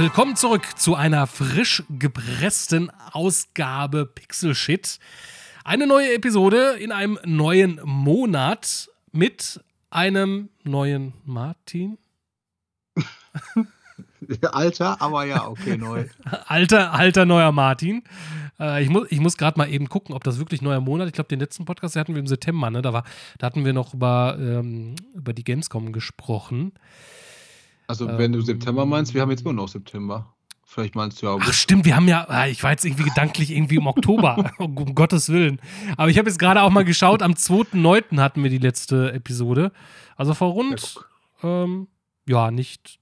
Willkommen zurück zu einer frisch gepressten Ausgabe Pixel Shit. Eine neue Episode in einem neuen Monat mit einem neuen Martin. Alter, aber ja, okay, neu. alter, alter neuer Martin. Äh, ich muss, ich muss gerade mal eben gucken, ob das wirklich neuer Monat. Ich glaube, den letzten Podcast hatten wir im September, ne? Da, war, da hatten wir noch über, ähm, über die Gamescom gesprochen. Also, wenn du September meinst, wir haben jetzt immer noch September. Vielleicht meinst du ja. Ach, stimmt, wir haben ja, ah, ich war jetzt irgendwie gedanklich irgendwie im Oktober, um Gottes Willen. Aber ich habe jetzt gerade auch mal geschaut, am 2.9. hatten wir die letzte Episode. Also vor rund, ja, ähm, ja nicht.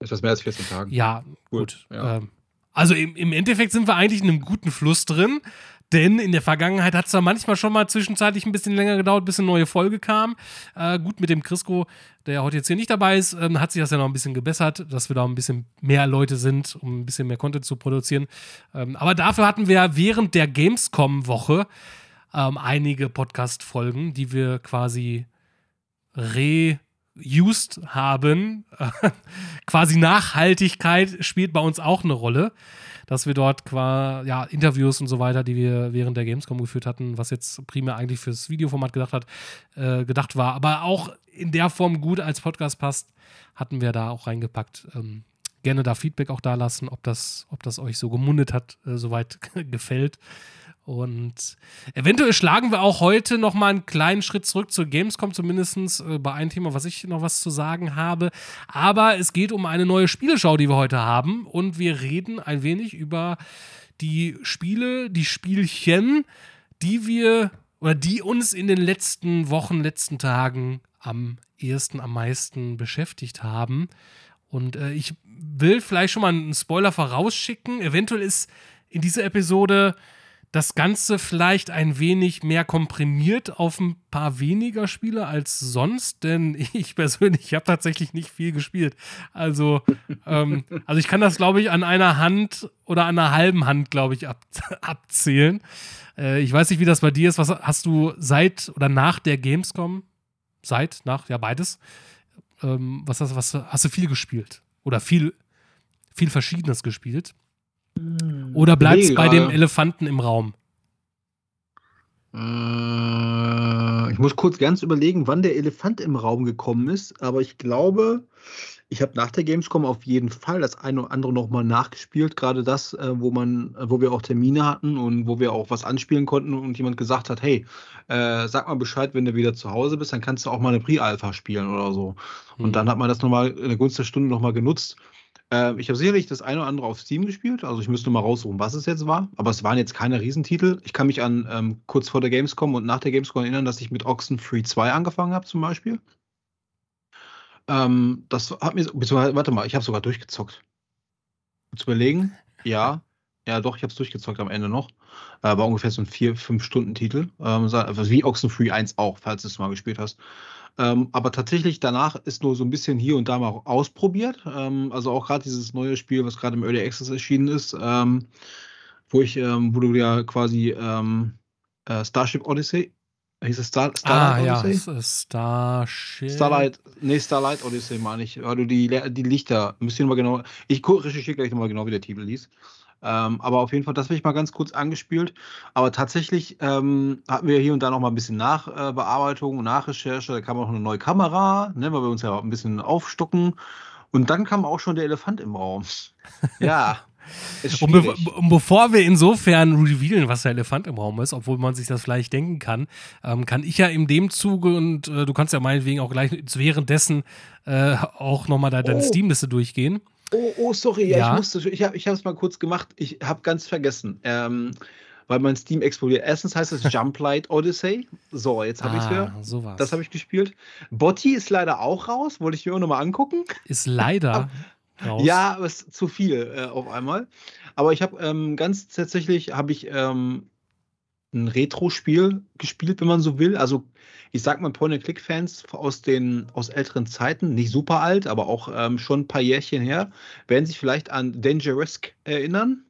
Etwas mehr als 14 Tagen. Ja, gut. gut. Ja. Ähm, also im, im Endeffekt sind wir eigentlich in einem guten Fluss drin. Denn in der Vergangenheit hat es da manchmal schon mal zwischenzeitlich ein bisschen länger gedauert, bis eine neue Folge kam. Äh, gut, mit dem Crisco, der heute jetzt hier nicht dabei ist, ähm, hat sich das ja noch ein bisschen gebessert, dass wir da ein bisschen mehr Leute sind, um ein bisschen mehr Content zu produzieren. Ähm, aber dafür hatten wir während der Gamescom-Woche ähm, einige Podcast-Folgen, die wir quasi reused haben. quasi Nachhaltigkeit spielt bei uns auch eine Rolle dass wir dort quasi ja, Interviews und so weiter, die wir während der Gamescom geführt hatten, was jetzt primär eigentlich fürs Videoformat gedacht hat, äh, gedacht war, aber auch in der Form gut als Podcast passt, hatten wir da auch reingepackt. Ähm, gerne da Feedback auch da lassen, ob das, ob das euch so gemundet hat, äh, soweit gefällt. Und eventuell schlagen wir auch heute noch mal einen kleinen Schritt zurück zur Gamescom, zumindest äh, bei einem Thema, was ich noch was zu sagen habe. Aber es geht um eine neue Spieleschau, die wir heute haben. Und wir reden ein wenig über die Spiele, die Spielchen, die wir oder die uns in den letzten Wochen, letzten Tagen am ehesten, am meisten beschäftigt haben. Und äh, ich will vielleicht schon mal einen Spoiler vorausschicken. Eventuell ist in dieser Episode das Ganze vielleicht ein wenig mehr komprimiert auf ein paar weniger Spiele als sonst, denn ich persönlich habe tatsächlich nicht viel gespielt. Also, ähm, also ich kann das, glaube ich, an einer Hand oder an einer halben Hand, glaube ich, ab, abzählen. Äh, ich weiß nicht, wie das bei dir ist. Was hast du seit oder nach der Gamescom? Seit, nach, ja, beides. Ähm, was, hast, was hast du viel gespielt? Oder viel, viel Verschiedenes gespielt? Oder bleibt es nee, bei dem Elefanten im Raum? Äh, ich muss kurz ganz überlegen, wann der Elefant im Raum gekommen ist, aber ich glaube, ich habe nach der Gamescom auf jeden Fall das eine oder andere nochmal nachgespielt. Gerade das, äh, wo man, wo wir auch Termine hatten und wo wir auch was anspielen konnten und jemand gesagt hat, hey, äh, sag mal Bescheid, wenn du wieder zu Hause bist, dann kannst du auch mal eine Pre-Alpha spielen oder so. Und mhm. dann hat man das nochmal in der Gunst der Stunde nochmal genutzt. Äh, ich habe sicherlich das eine oder andere auf Steam gespielt, also ich müsste mal raussuchen, was es jetzt war, aber es waren jetzt keine Riesentitel. Ich kann mich an ähm, kurz vor der Gamescom und nach der Gamescom erinnern, dass ich mit Oxenfree 2 angefangen habe zum Beispiel. Ähm, das hat mir, warte mal, ich habe sogar durchgezockt. Zu überlegen, ja, ja doch, ich habe es durchgezockt am Ende noch. Äh, war ungefähr so ein 4-5-Stunden-Titel. Ähm, wie Oxenfree 1 auch, falls du es mal gespielt hast. Ähm, aber tatsächlich danach ist nur so ein bisschen hier und da mal ausprobiert. Ähm, also auch gerade dieses neue Spiel, was gerade im Early Access erschienen ist, ähm, wo ich, ähm, wo du ja quasi ähm, äh, Starship Odyssey, hieß es Star, Starlight ah, Odyssey? Ja, Starship. Starlight, nee, Starlight Odyssey meine ich, weil du die, die Lichter, müsst ihr genau, ich recherchiere gleich nochmal genau, wie der Titel hieß. Ähm, aber auf jeden Fall, das habe ich mal ganz kurz angespielt. Aber tatsächlich ähm, hatten wir hier und da noch mal ein bisschen Nachbearbeitung, äh, Nachrecherche. Da kam auch eine neue Kamera, ne, weil wir uns ja ein bisschen aufstocken. Und dann kam auch schon der Elefant im Raum. ja. Und, be und, bevor wir insofern revealen, was der Elefant im Raum ist, obwohl man sich das vielleicht denken kann, ähm, kann ich ja in dem Zuge und äh, du kannst ja meinetwegen auch gleich währenddessen äh, auch nochmal da deine oh. Steam-Liste durchgehen. Oh, oh, sorry, ja, ja. ich musste, ich habe es mal kurz gemacht. Ich habe ganz vergessen, ähm, weil mein Steam explodiert. Erstens heißt es Jump Light Odyssey. So, jetzt habe ah, ich es wieder. Sowas. Das habe ich gespielt. Botti ist leider auch raus, wollte ich mir auch nochmal angucken. Ist leider. raus. Ja, es ist zu viel äh, auf einmal. Aber ich habe ähm, ganz tatsächlich habe ich ähm, ein Retro-Spiel gespielt, wenn man so will. Also ich sag mal Point-and-Click-Fans aus den aus älteren Zeiten, nicht super alt, aber auch ähm, schon ein paar Jährchen her, werden sich vielleicht an Dangerous erinnern.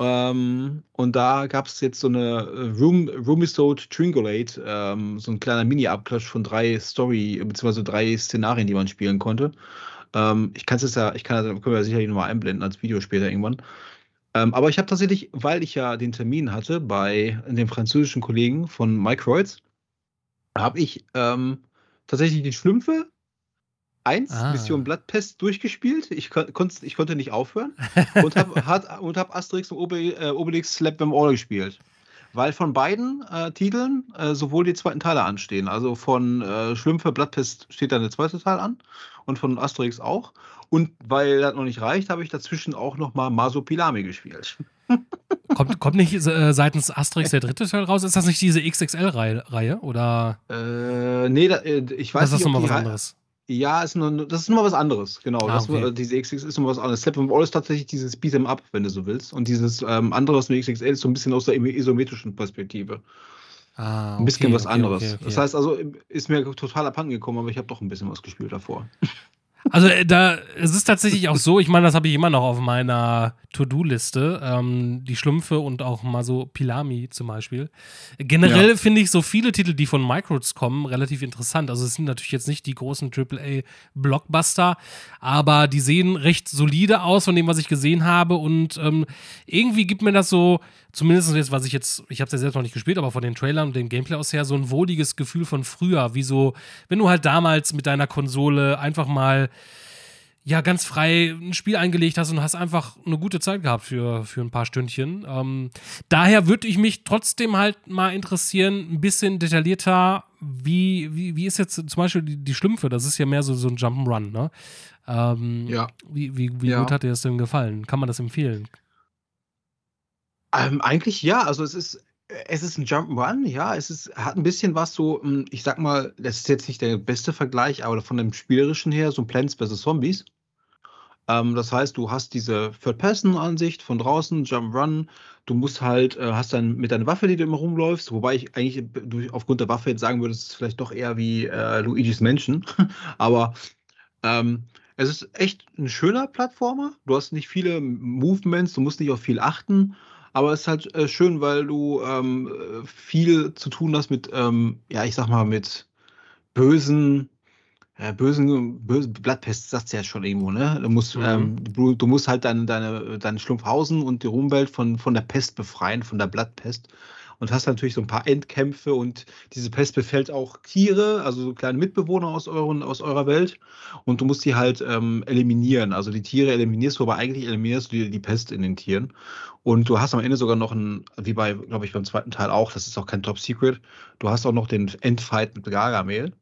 Ähm, und da gab es jetzt so eine äh, Room, Roomisode Tringolate, ähm, so ein kleiner Mini-Abklatsch von drei Story, beziehungsweise drei Szenarien, die man spielen konnte. Ähm, ich kann es ja, ich kann das, können wir sicherlich nochmal einblenden als Video später irgendwann. Ähm, aber ich habe tatsächlich, weil ich ja den Termin hatte bei dem französischen Kollegen von Mike Reutz, habe ich ähm, tatsächlich die Schlümpfe 1, ah. Mission Bloodpest durchgespielt. Ich, kon ich konnte nicht aufhören und habe hab Asterix und äh, Obelix Slap Them All gespielt. Weil von beiden äh, Titeln äh, sowohl die zweiten Teile anstehen. Also von äh, Schlümpfe Bloodpest steht dann der zweite Teil an und von Asterix auch. Und weil das noch nicht reicht, habe ich dazwischen auch noch mal Masopilami gespielt. kommt, kommt nicht äh, seitens Asterix der dritte Teil raus? Ist das nicht diese XXL-Reihe? Oder? Äh, nee, da, äh, ich weiß das nicht. Das ist nochmal was anderes. Ja, ist nur, das ist nur was anderes, genau. Ah, das, okay. diese XX ist nur was anderes. Step All ist tatsächlich dieses Beat'em Up, wenn du so willst. Und dieses ähm, andere aus dem XXL ist so ein bisschen aus der isometrischen Perspektive. Ah, okay, ein bisschen was anderes. Okay, das heißt also, ist mir total abhanden gekommen, aber ich habe doch ein bisschen was gespielt davor. Also äh, da, es ist tatsächlich auch so, ich meine, das habe ich immer noch auf meiner To-Do-Liste, ähm, die Schlümpfe und auch mal so Pilami zum Beispiel. Generell ja. finde ich so viele Titel, die von Micros kommen, relativ interessant. Also es sind natürlich jetzt nicht die großen AAA-Blockbuster, aber die sehen recht solide aus von dem, was ich gesehen habe und ähm, irgendwie gibt mir das so, zumindest jetzt, was ich jetzt, ich habe es ja selbst noch nicht gespielt, aber von den Trailern und dem Gameplay aus her, so ein wohliges Gefühl von früher, wie so, wenn du halt damals mit deiner Konsole einfach mal ja, ganz frei ein Spiel eingelegt hast und hast einfach eine gute Zeit gehabt für, für ein paar Stündchen. Ähm, daher würde ich mich trotzdem halt mal interessieren, ein bisschen detaillierter, wie, wie, wie ist jetzt zum Beispiel die, die Schlümpfe? Das ist ja mehr so, so ein Jump'n'Run, ne? Ähm, ja. Wie, wie, wie ja. gut hat dir das denn gefallen? Kann man das empfehlen? Ähm, eigentlich ja, also es ist, es ist ein Jump'n'Run, ja, es ist, hat ein bisschen was so, hm, ich sag mal, das ist jetzt nicht der beste Vergleich, aber von dem Spielerischen her, so ein Plants vs. Zombies. Ähm, das heißt, du hast diese Third-Person-Ansicht von draußen, Jump'n'Run, du musst halt, äh, hast dann mit deiner Waffe, die du immer rumläufst, wobei ich eigentlich du, aufgrund der Waffe jetzt sagen würde, es ist vielleicht doch eher wie äh, Luigi's Mansion, aber ähm, es ist echt ein schöner Plattformer. Du hast nicht viele Movements, du musst nicht auf viel achten. Aber es ist halt äh, schön, weil du ähm, viel zu tun hast mit, ähm, ja, ich sag mal, mit bösen, äh, bösen, bösen Blattpest, sagst du ja schon irgendwo, ne? Du musst, mhm. ähm, du, du, musst halt deine, deine, deine Schlumpfhausen und die Rumwelt von, von der Pest befreien, von der Blattpest und hast natürlich so ein paar Endkämpfe und diese Pest befällt auch Tiere, also so kleine Mitbewohner aus, euren, aus eurer Welt und du musst die halt ähm, eliminieren. Also die Tiere eliminierst du, aber eigentlich eliminierst du die, die Pest in den Tieren. Und du hast am Ende sogar noch ein, wie bei, glaube ich, beim zweiten Teil auch, das ist auch kein Top Secret, du hast auch noch den Endfight mit Gargamel.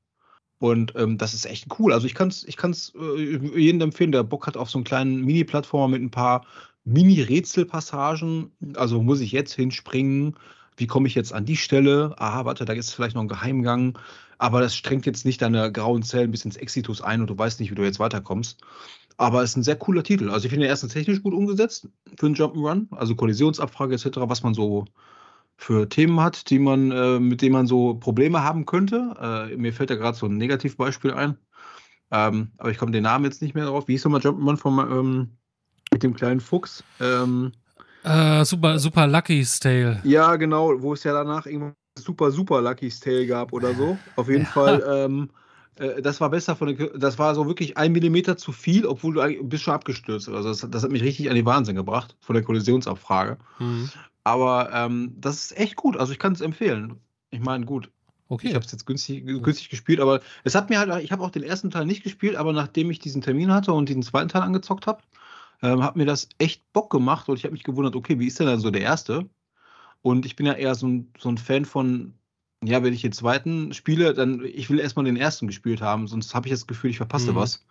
Und ähm, das ist echt cool. Also ich kann es ich kann's, äh, jedem empfehlen, der Bock hat auf so einen kleinen Mini-Plattformer mit ein paar Mini-Rätselpassagen. Also muss ich jetzt hinspringen, wie komme ich jetzt an die Stelle? Aha, warte, da ist vielleicht noch ein Geheimgang. Aber das strengt jetzt nicht deine grauen Zellen bis ins Exitus ein und du weißt nicht, wie du jetzt weiterkommst. Aber es ist ein sehr cooler Titel. Also ich finde ihn erstens technisch gut umgesetzt für einen Jump'n'Run, also Kollisionsabfrage etc., was man so für Themen hat, die man, äh, mit denen man so Probleme haben könnte. Äh, mir fällt da gerade so ein Negativbeispiel ein. Ähm, aber ich komme den Namen jetzt nicht mehr drauf. Wie hieß nochmal Jump'n'Run vom, ähm, mit dem kleinen Fuchs? Ähm, äh, super, super Lucky's Tale. Ja, genau, wo es ja danach irgendwann super, super Lucky's Tale gab oder so. Auf jeden ja. Fall, ähm, äh, das war besser von der, das war so wirklich ein Millimeter zu viel, obwohl du bist schon abgestürzt. Also das, das, hat mich richtig an die Wahnsinn gebracht, von der Kollisionsabfrage. Mhm. Aber ähm, das ist echt gut, also ich kann es empfehlen. Ich meine, gut, Okay. Ich habe es jetzt günstig, günstig gespielt, aber es hat mir halt, ich habe auch den ersten Teil nicht gespielt, aber nachdem ich diesen Termin hatte und diesen zweiten Teil angezockt habe, ähm, hat mir das echt Bock gemacht und ich habe mich gewundert, okay, wie ist denn dann so der erste? Und ich bin ja eher so ein, so ein Fan von, ja, wenn ich den zweiten spiele, dann ich will erstmal den ersten gespielt haben, sonst habe ich das Gefühl, ich verpasse mhm. was.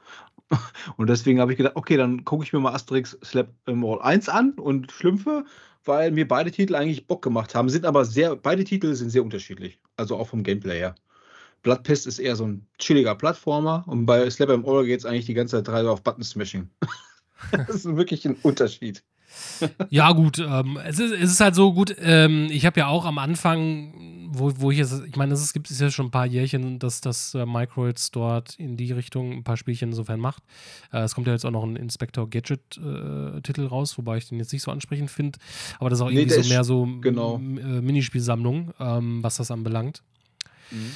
Und deswegen habe ich gedacht, okay, dann gucke ich mir mal Asterix Slap Mall 1 an und Schlümpfe, weil mir beide Titel eigentlich Bock gemacht haben, sind aber sehr, beide Titel sind sehr unterschiedlich. Also auch vom Gameplay her. Bloodpest ist eher so ein chilliger Plattformer und bei Slapper im Ohr geht es eigentlich die ganze Zeit drei auf Button Smashing. das ist wirklich ein Unterschied. ja, gut, ähm, es, ist, es ist halt so gut, ähm, ich habe ja auch am Anfang, wo, wo ich jetzt, ich meine, es gibt es ja schon ein paar Jährchen, dass das äh, Microids dort in die Richtung ein paar Spielchen insofern macht. Äh, es kommt ja jetzt auch noch ein Inspector Gadget-Titel äh, raus, wobei ich den jetzt nicht so ansprechend finde. Aber das ist auch nee, irgendwie so mehr so genau. Äh, Minispielsammlung, ähm, was das anbelangt. Mhm.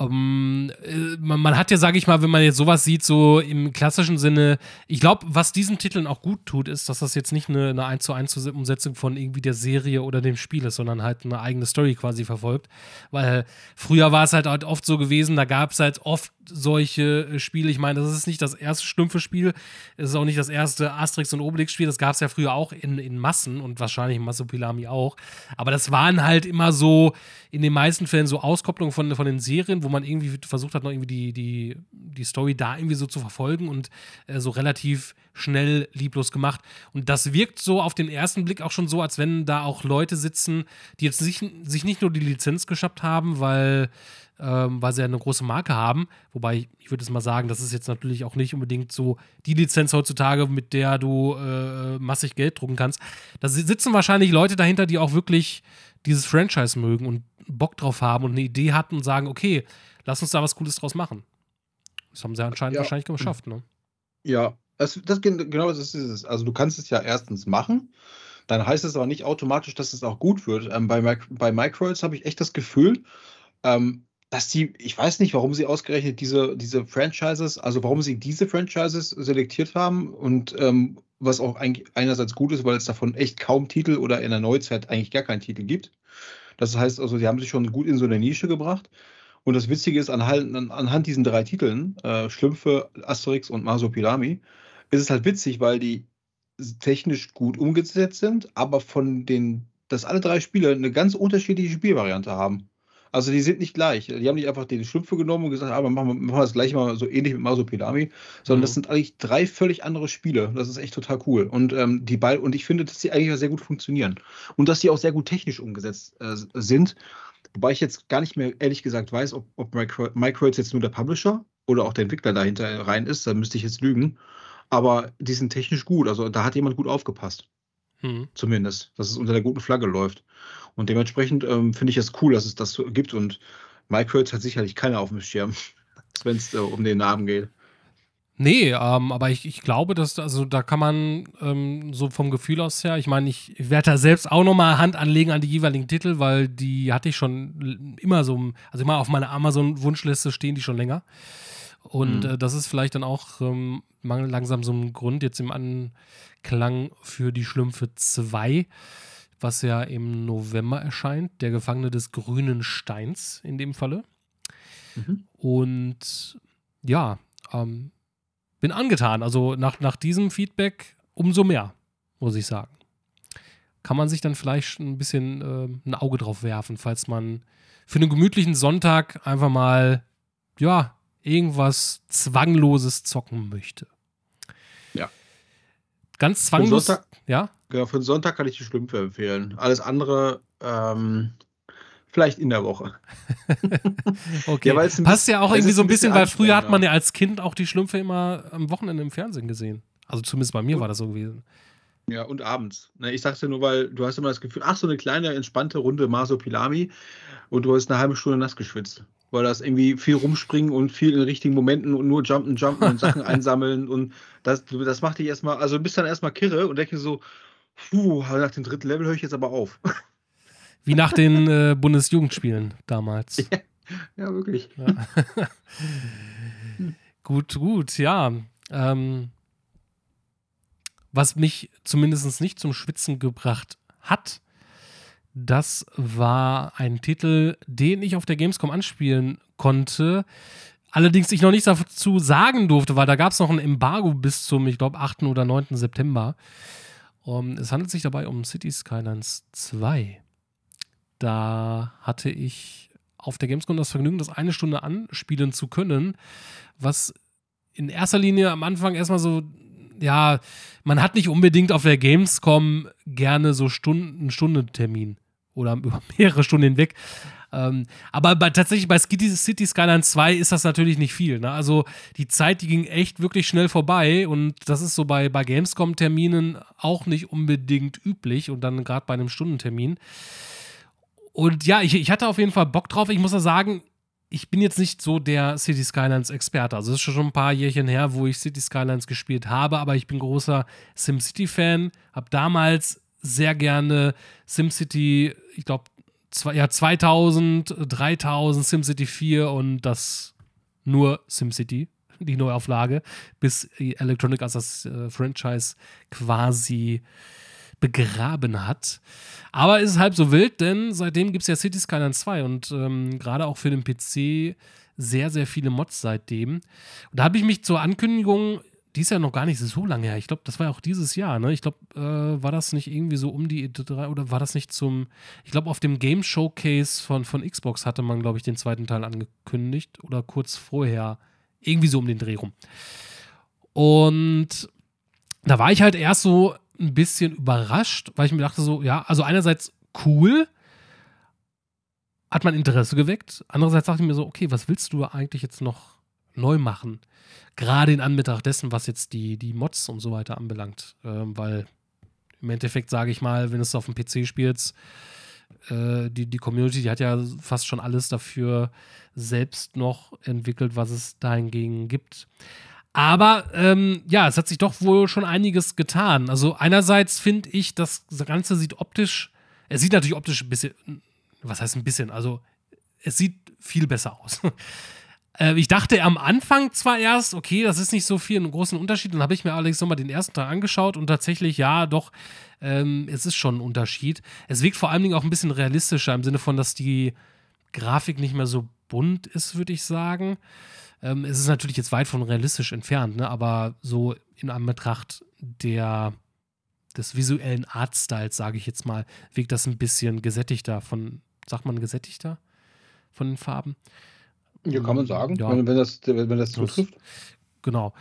Um, ähm, äh, man, man, hat ja, sage ich mal, wenn man jetzt sowas sieht, so im klassischen Sinne, ich glaube, was diesen Titeln auch gut tut, ist, dass das jetzt nicht eine, eine 1 zu 1 Umsetzung von irgendwie der Serie oder dem Spiel ist, sondern halt eine eigene Story quasi verfolgt. Weil früher war es halt, halt oft so gewesen, da gab es halt oft solche äh, Spiele. Ich meine, das ist nicht das erste Schlümpfe-Spiel, es ist auch nicht das erste Asterix- und Obelix-Spiel, das gab es ja früher auch in, in Massen und wahrscheinlich in Massopilami auch. Aber das waren halt immer so, in den meisten Fällen so Auskopplungen von, von den Serien, wo man irgendwie versucht hat, noch irgendwie die, die, die Story da irgendwie so zu verfolgen und äh, so relativ schnell lieblos gemacht. Und das wirkt so auf den ersten Blick auch schon so, als wenn da auch Leute sitzen, die jetzt sich, sich nicht nur die Lizenz geschafft haben, weil ähm, weil sie ja eine große Marke haben. Wobei, ich würde jetzt mal sagen, das ist jetzt natürlich auch nicht unbedingt so die Lizenz heutzutage, mit der du äh, massig Geld drucken kannst. Da sitzen wahrscheinlich Leute dahinter, die auch wirklich dieses Franchise mögen und Bock drauf haben und eine Idee hatten und sagen, okay, lass uns da was Cooles draus machen. Das haben sie anscheinend ja. wahrscheinlich geschafft, ne? Ja, das, das, genau das ist es. Also du kannst es ja erstens machen, dann heißt es aber nicht automatisch, dass es auch gut wird. Ähm, bei, bei Microids habe ich echt das Gefühl, ähm, dass die, ich weiß nicht, warum sie ausgerechnet diese, diese Franchises, also warum sie diese Franchises selektiert haben und ähm, was auch eigentlich einerseits gut ist, weil es davon echt kaum Titel oder in der Neuzeit eigentlich gar keinen Titel gibt. Das heißt also, sie haben sich schon gut in so eine Nische gebracht. Und das Witzige ist, anhand, anhand diesen drei Titeln, äh, Schlümpfe, Asterix und Masopilami, ist es halt witzig, weil die technisch gut umgesetzt sind, aber von den, dass alle drei Spiele eine ganz unterschiedliche Spielvariante haben. Also die sind nicht gleich. Die haben nicht einfach den Schlüpfe genommen und gesagt, aber ah, machen wir, machen wir das gleiche mal so ähnlich mit Masopilami, sondern mhm. das sind eigentlich drei völlig andere Spiele. Das ist echt total cool. Und ähm, die Ball und ich finde, dass die eigentlich sehr gut funktionieren und dass die auch sehr gut technisch umgesetzt äh, sind. Wobei ich jetzt gar nicht mehr ehrlich gesagt weiß, ob, ob Microids jetzt nur der Publisher oder auch der Entwickler dahinter rein ist. Da müsste ich jetzt lügen. Aber die sind technisch gut. Also da hat jemand gut aufgepasst. Mhm. Zumindest, dass es unter der guten Flagge läuft. Und dementsprechend ähm, finde ich es cool, dass es das so gibt. Und Mike Hurts hat sicherlich keiner auf dem Schirm, wenn es äh, um den Namen geht. Nee, ähm, aber ich, ich glaube, dass, also da kann man ähm, so vom Gefühl aus her, ich meine, ich, ich werde da selbst auch nochmal Hand anlegen an die jeweiligen Titel, weil die hatte ich schon immer so, also immer auf meiner Amazon-Wunschliste stehen die schon länger. Und mhm. äh, das ist vielleicht dann auch ähm, langsam so ein Grund jetzt im Anklang für die Schlümpfe 2 was ja im November erscheint, Der Gefangene des grünen Steins in dem Falle. Mhm. Und ja, ähm, bin angetan. Also nach, nach diesem Feedback umso mehr, muss ich sagen. Kann man sich dann vielleicht ein bisschen äh, ein Auge drauf werfen, falls man für einen gemütlichen Sonntag einfach mal, ja, irgendwas Zwangloses zocken möchte. Ja. Ganz zwanglos. Ja? Ja, für den Sonntag kann ich die Schlümpfe empfehlen. Alles andere ähm, vielleicht in der Woche. okay. Ja, Passt ja auch irgendwie so ein bisschen, weil früher hat man ja als Kind auch die Schlümpfe immer am Wochenende im Fernsehen gesehen. Also zumindest bei mir und, war das so gewesen. Ja, und abends. Ne, ich sag's dir nur, weil du hast immer das Gefühl, ach, so eine kleine, entspannte Runde Masopilami und du hast eine halbe Stunde nass geschwitzt. Weil das irgendwie viel rumspringen und viel in richtigen Momenten und nur jumpen, jumpen und Sachen einsammeln und das, das macht dich erstmal, also du bist dann erstmal kirre und denkst so, Puh, nach dem dritten Level höre ich jetzt aber auf. Wie nach den äh, Bundesjugendspielen damals. Ja, ja wirklich. Ja. gut, gut, ja. Ähm, was mich zumindest nicht zum Schwitzen gebracht hat, das war ein Titel, den ich auf der Gamescom anspielen konnte. Allerdings ich noch nichts dazu sagen durfte, weil da gab es noch ein Embargo bis zum, ich glaube, 8. oder 9. September. Um, es handelt sich dabei um City Skylines 2. Da hatte ich auf der Gamescom das Vergnügen, das eine Stunde anspielen zu können, was in erster Linie am Anfang erstmal so, ja, man hat nicht unbedingt auf der Gamescom gerne so Stunden, Stundentermin oder über mehrere Stunden hinweg. Ähm, aber bei, tatsächlich bei City Skyline 2 ist das natürlich nicht viel. Ne? Also die Zeit, die ging echt wirklich schnell vorbei und das ist so bei, bei Gamescom-Terminen auch nicht unbedingt üblich und dann gerade bei einem Stundentermin. Und ja, ich, ich hatte auf jeden Fall Bock drauf. Ich muss ja sagen, ich bin jetzt nicht so der City Skylines Experte. Also es ist schon ein paar Jährchen her, wo ich City Skylines gespielt habe, aber ich bin großer SimCity Fan, habe damals sehr gerne SimCity, ich glaube ja 2000, 3000, SimCity 4 und das nur SimCity, die Neuauflage, bis Electronic Arts das äh, Franchise quasi begraben hat. Aber es ist halb so wild, denn seitdem gibt es ja City Skylines 2 und ähm, gerade auch für den PC sehr, sehr viele Mods seitdem. Und da habe ich mich zur Ankündigung, die ist ja noch gar nicht so lange her, ich glaube, das war ja auch dieses Jahr, ne? Ich glaube, äh, war das nicht irgendwie so um die E3 oder war das nicht zum, ich glaube, auf dem Game Showcase von, von Xbox hatte man, glaube ich, den zweiten Teil angekündigt oder kurz vorher, irgendwie so um den Dreh rum. Und da war ich halt erst so ein bisschen überrascht, weil ich mir dachte so, ja, also einerseits cool, hat man Interesse geweckt. Andererseits dachte ich mir so, okay, was willst du eigentlich jetzt noch neu machen? Gerade in Anbetracht dessen, was jetzt die, die Mods und so weiter anbelangt. Ähm, weil im Endeffekt, sage ich mal, wenn du es auf dem PC spielst, äh, die, die Community, die hat ja fast schon alles dafür selbst noch entwickelt, was es dahingegen gibt. Aber ähm, ja, es hat sich doch wohl schon einiges getan. Also einerseits finde ich, das Ganze sieht optisch, es sieht natürlich optisch ein bisschen, was heißt ein bisschen, also es sieht viel besser aus. äh, ich dachte am Anfang zwar erst, okay, das ist nicht so viel einen großen Unterschied, dann habe ich mir allerdings nochmal den ersten Teil angeschaut und tatsächlich, ja, doch, ähm, es ist schon ein Unterschied. Es wirkt vor allen Dingen auch ein bisschen realistischer im Sinne von, dass die Grafik nicht mehr so bunt ist, würde ich sagen. Ähm, es ist natürlich jetzt weit von realistisch entfernt, ne? aber so in Anbetracht der, des visuellen Artstyles, sage ich jetzt mal, wirkt das ein bisschen gesättigter von, sagt man gesättigter von den Farben? Ja, kann man sagen, ja. wenn, wenn, das, wenn das zutrifft. Genau.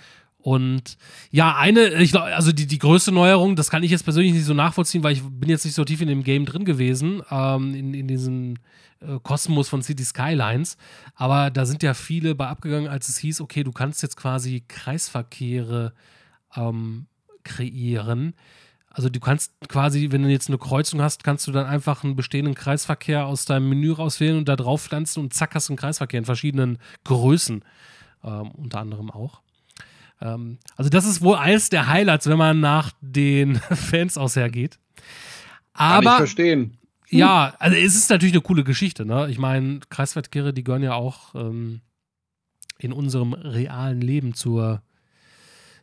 Und ja, eine, ich glaube, also die, die größte Neuerung, das kann ich jetzt persönlich nicht so nachvollziehen, weil ich bin jetzt nicht so tief in dem Game drin gewesen, ähm, in, in diesem äh, Kosmos von City Skylines. Aber da sind ja viele bei abgegangen, als es hieß, okay, du kannst jetzt quasi Kreisverkehre ähm, kreieren. Also du kannst quasi, wenn du jetzt eine Kreuzung hast, kannst du dann einfach einen bestehenden Kreisverkehr aus deinem Menü rauswählen und da drauf pflanzen und zack hast du einen Kreisverkehr in verschiedenen Größen, ähm, unter anderem auch. Ähm, also das ist wohl eines der Highlights, wenn man nach den Fans aushergeht. Aber, Kann ich verstehen. Ja, also es ist natürlich eine coole Geschichte. Ne? Ich meine, Kreisverkehre, die gehören ja auch ähm, in unserem realen Leben zur,